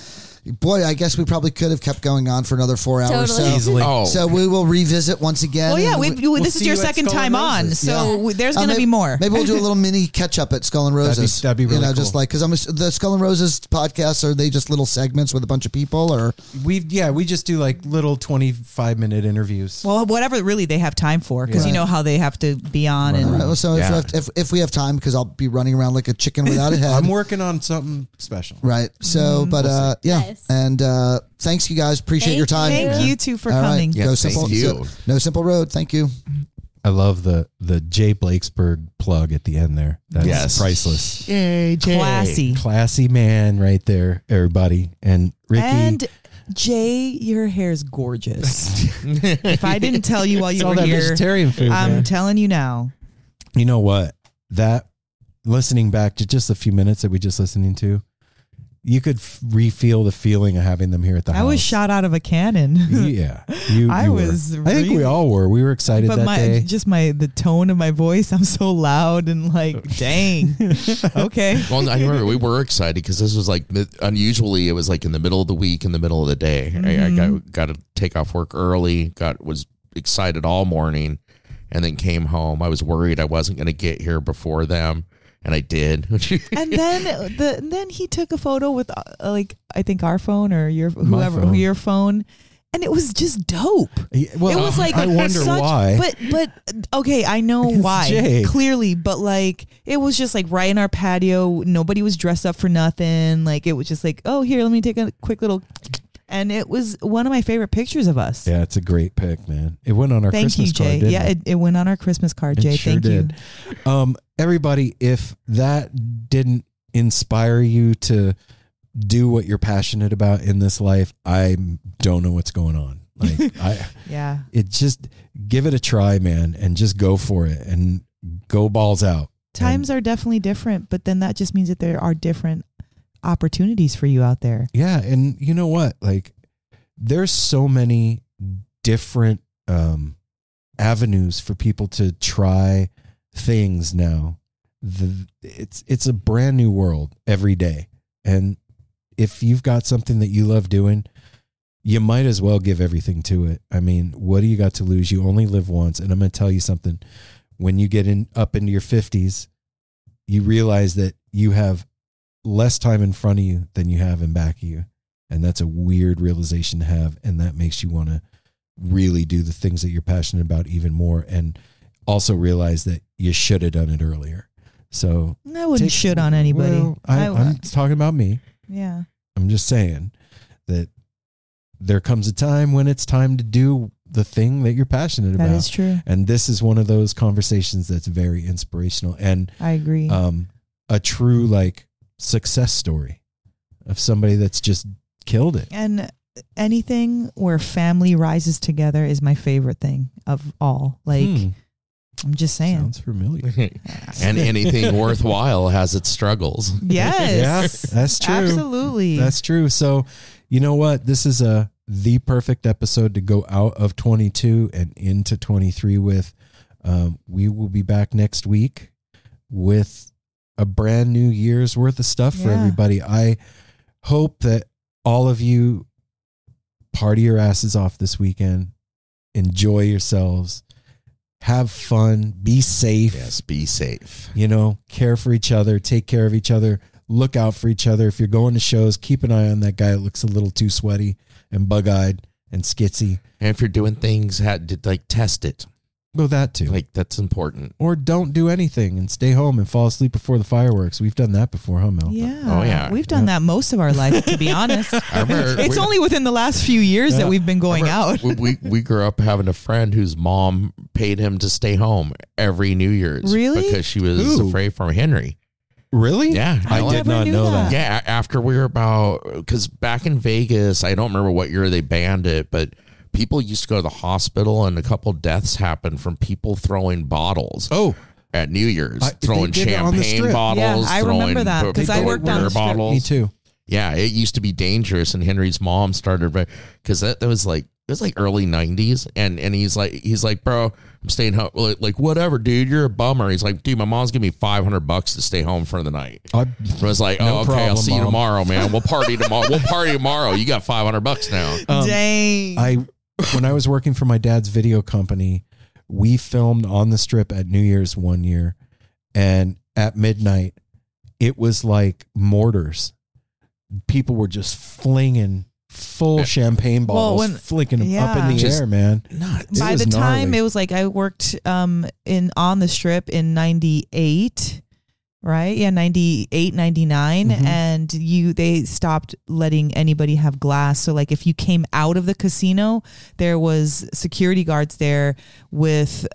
boy, I guess we probably could have kept going on for another four hours. Totally. So, Easily. Oh, so we will revisit once again. Well, yeah, we, we- we- we'll this is your you second Skull time on, so Yeah. there's Uh, going to maybe- be more. Maybe we'll do a little mini catch up at Skull and That'd be- Roses. that'd be you really know, just like because I'm the Skull and Roses podcasts are they just little segments with a bunch of people or We yeah, we just do like little twenty five minute interviews. well, whatever really they have time for, because you know how they have to be on. And All right, well, so if, Yeah. we have, if if we have time because I'll be running around like a chicken without a (laughs) head. I'm working on something special. Right. So, but uh, yeah, Nice. and uh, thanks you guys. Appreciate Thank your time. you. Thank you two for All right. coming. Yeah, Go thank simple. you. No simple road. Thank you. I love the the Jay Blakesberg plug at the end there. That's Yes. priceless. Yay, Jay. Classy. Classy man right there, everybody. And Ricki And Jay, your hair's gorgeous. (laughs) if I didn't tell you while you all were that here, vegetarian food. I'm man. telling you now. you know what? That listening back to just a few minutes that we just listening to, you could f- re-feel the feeling of having them here at the I house. was shot out of a cannon. Yeah, (laughs) you. I you were. was I think we all were. We were excited but that my day. just my the tone of my voice, I'm so loud and like, (laughs) dang. okay. Well, I remember we were excited because this was like unusually it was like in the middle of the week, in the middle of the day. I, I got mm-hmm. got to take off work early. Got was excited all morning, and then came home. I was worried I wasn't going to get here before them, and I did. (laughs) And then the and then he took a photo with uh, like I think our phone or your whoever phone. your phone. And it was just dope. Yeah, well, it was like (laughs) I wonder such- why. But but okay, I know It's why clearly. But like it was just like right in our patio. Nobody was dressed up for nothing. Like it was just like, oh here, let me take a quick little. And it was one of my favorite pictures of us. Yeah, it's a great pick, man. It went on our Thank Christmas you, Jay. card. yeah, it? it, it went on our Christmas card, Jay. It sure Thank did. Um, everybody, if that didn't inspire you to do what you're passionate about in this life, I don't know what's going on. Like (laughs) I. Yeah. it just give it a try, man, and just go for it and go balls out. Times are definitely different, but then that just means that there are different opportunities for you out there. Yeah, and you know what? Like there's so many different um avenues for people to try things now. The it's it's a brand new world every day. And if you've got something that you love doing, you might as well give everything to it. I mean, what do you got to lose? You only live once, and I'm going to tell you something. When you get in up into your 50s, you realize that you have less time in front of you than you have in back of you. And that's a weird realization to have. And that makes you want to really do the things that you're passionate about even more. And also realize that you should have done it earlier. So I wouldn't take- shit on anybody. Well, I, I- I'm talking about me. yeah. I'm just saying that there comes a time when it's time to do the thing that you're passionate That about. is true. And this is one of those conversations that's very inspirational and I agree. um, a true like success story of somebody that's just killed it. and anything where family rises together is my favorite thing of all. Like Hmm, I'm just saying. sounds familiar. (laughs) and (laughs) anything worthwhile has its struggles. Yes. (laughs) Yeah, that's true. Absolutely. That's true. So, you know what? This is a the perfect episode to go out of 22 and into 23 with. Um, we will be back next week with a brand new year's worth of stuff for everybody. I hope that all of you party your asses off this weekend, enjoy yourselves, have fun, be safe Yes, be safe. you know, care for each other, take care of each other, look out for each other. If you're going to shows, keep an eye on that guy that looks a little too sweaty and bug eyed and skitsy. And if you're doing things, like test it. Well, that too. Like that's important. or don't do anything and stay home and fall asleep before the fireworks. We've done that before, huh, Mel? yeah. Oh, yeah. We've done that most of our life, to be (laughs) honest. I remember it's we- only within the last few years Yeah. that we've been going out. we, we we grew up having a friend whose mom paid him to stay home every New Year's. Really? Because she was Who? afraid from Henry. Really? Yeah, I I did not know that. that. Yeah, after we were about because back in Vegas, I don't remember what year they banned it, but people used to go to the hospital, and a couple deaths happened from people throwing bottles Oh, at New Year's, I- throwing did on champagne bottles. Yeah, I remember that, 'cause I worked on beer the strip. bottles. me too. Yeah, it used to be dangerous, and Henry's mom started because that, that was like it was like early '90s, and and he's like he's like, bro, I'm staying home. Like, like, whatever, dude, you're a bummer. He's like, dude, my mom's giving me 500 bucks to stay home for the night. I, I was like, No oh, okay, I'll problem, see you tomorrow, man. We'll party (laughs) tomorrow. we'll party tomorrow. You got 500 bucks now. um, Dang. I when I was working for my dad's video company, we filmed on the strip at New Year's one year, and at midnight, it was like mortars. People were just flinging full champagne Well, bottles, when- flicking them up in the Just- air, man. Not By was the time it was like I worked um in on the strip in 98 right yeah 98 99 Mhm. and you they stopped letting anybody have glass so like if you came out of the casino there was security guards there with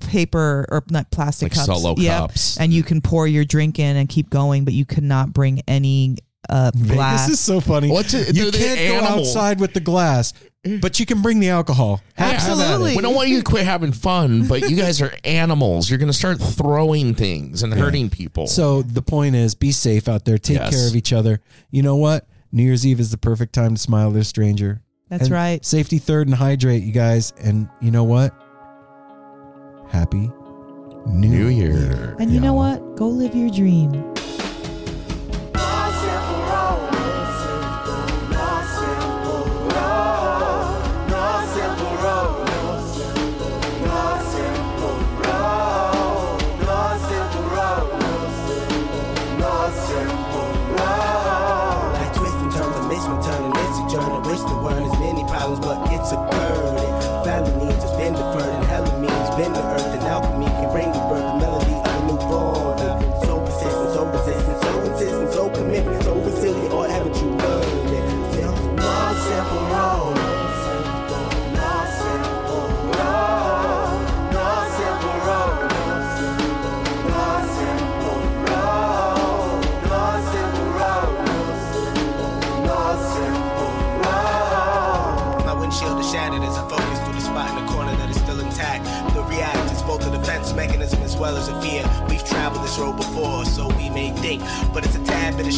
paper or not plastic like cups solo Yep. cups. and you can pour your drink in and keep going but you could not bring any uh glass Vegas is so funny. What's it- you the can't go outside with the glass, but you can bring the alcohol. Have- have at it. Absolutely. We don't want you to quit having fun, but you guys are animals. You're going to start throwing things and hurting people. So the point is, be safe out there. Take Yes. care of each other. You know what? New Year's Eve is the perfect time to smile at a stranger. that's And right Safety third and hydrate, you guys. And you know what? Happy New, New Year. and you know y'all. what go live your dream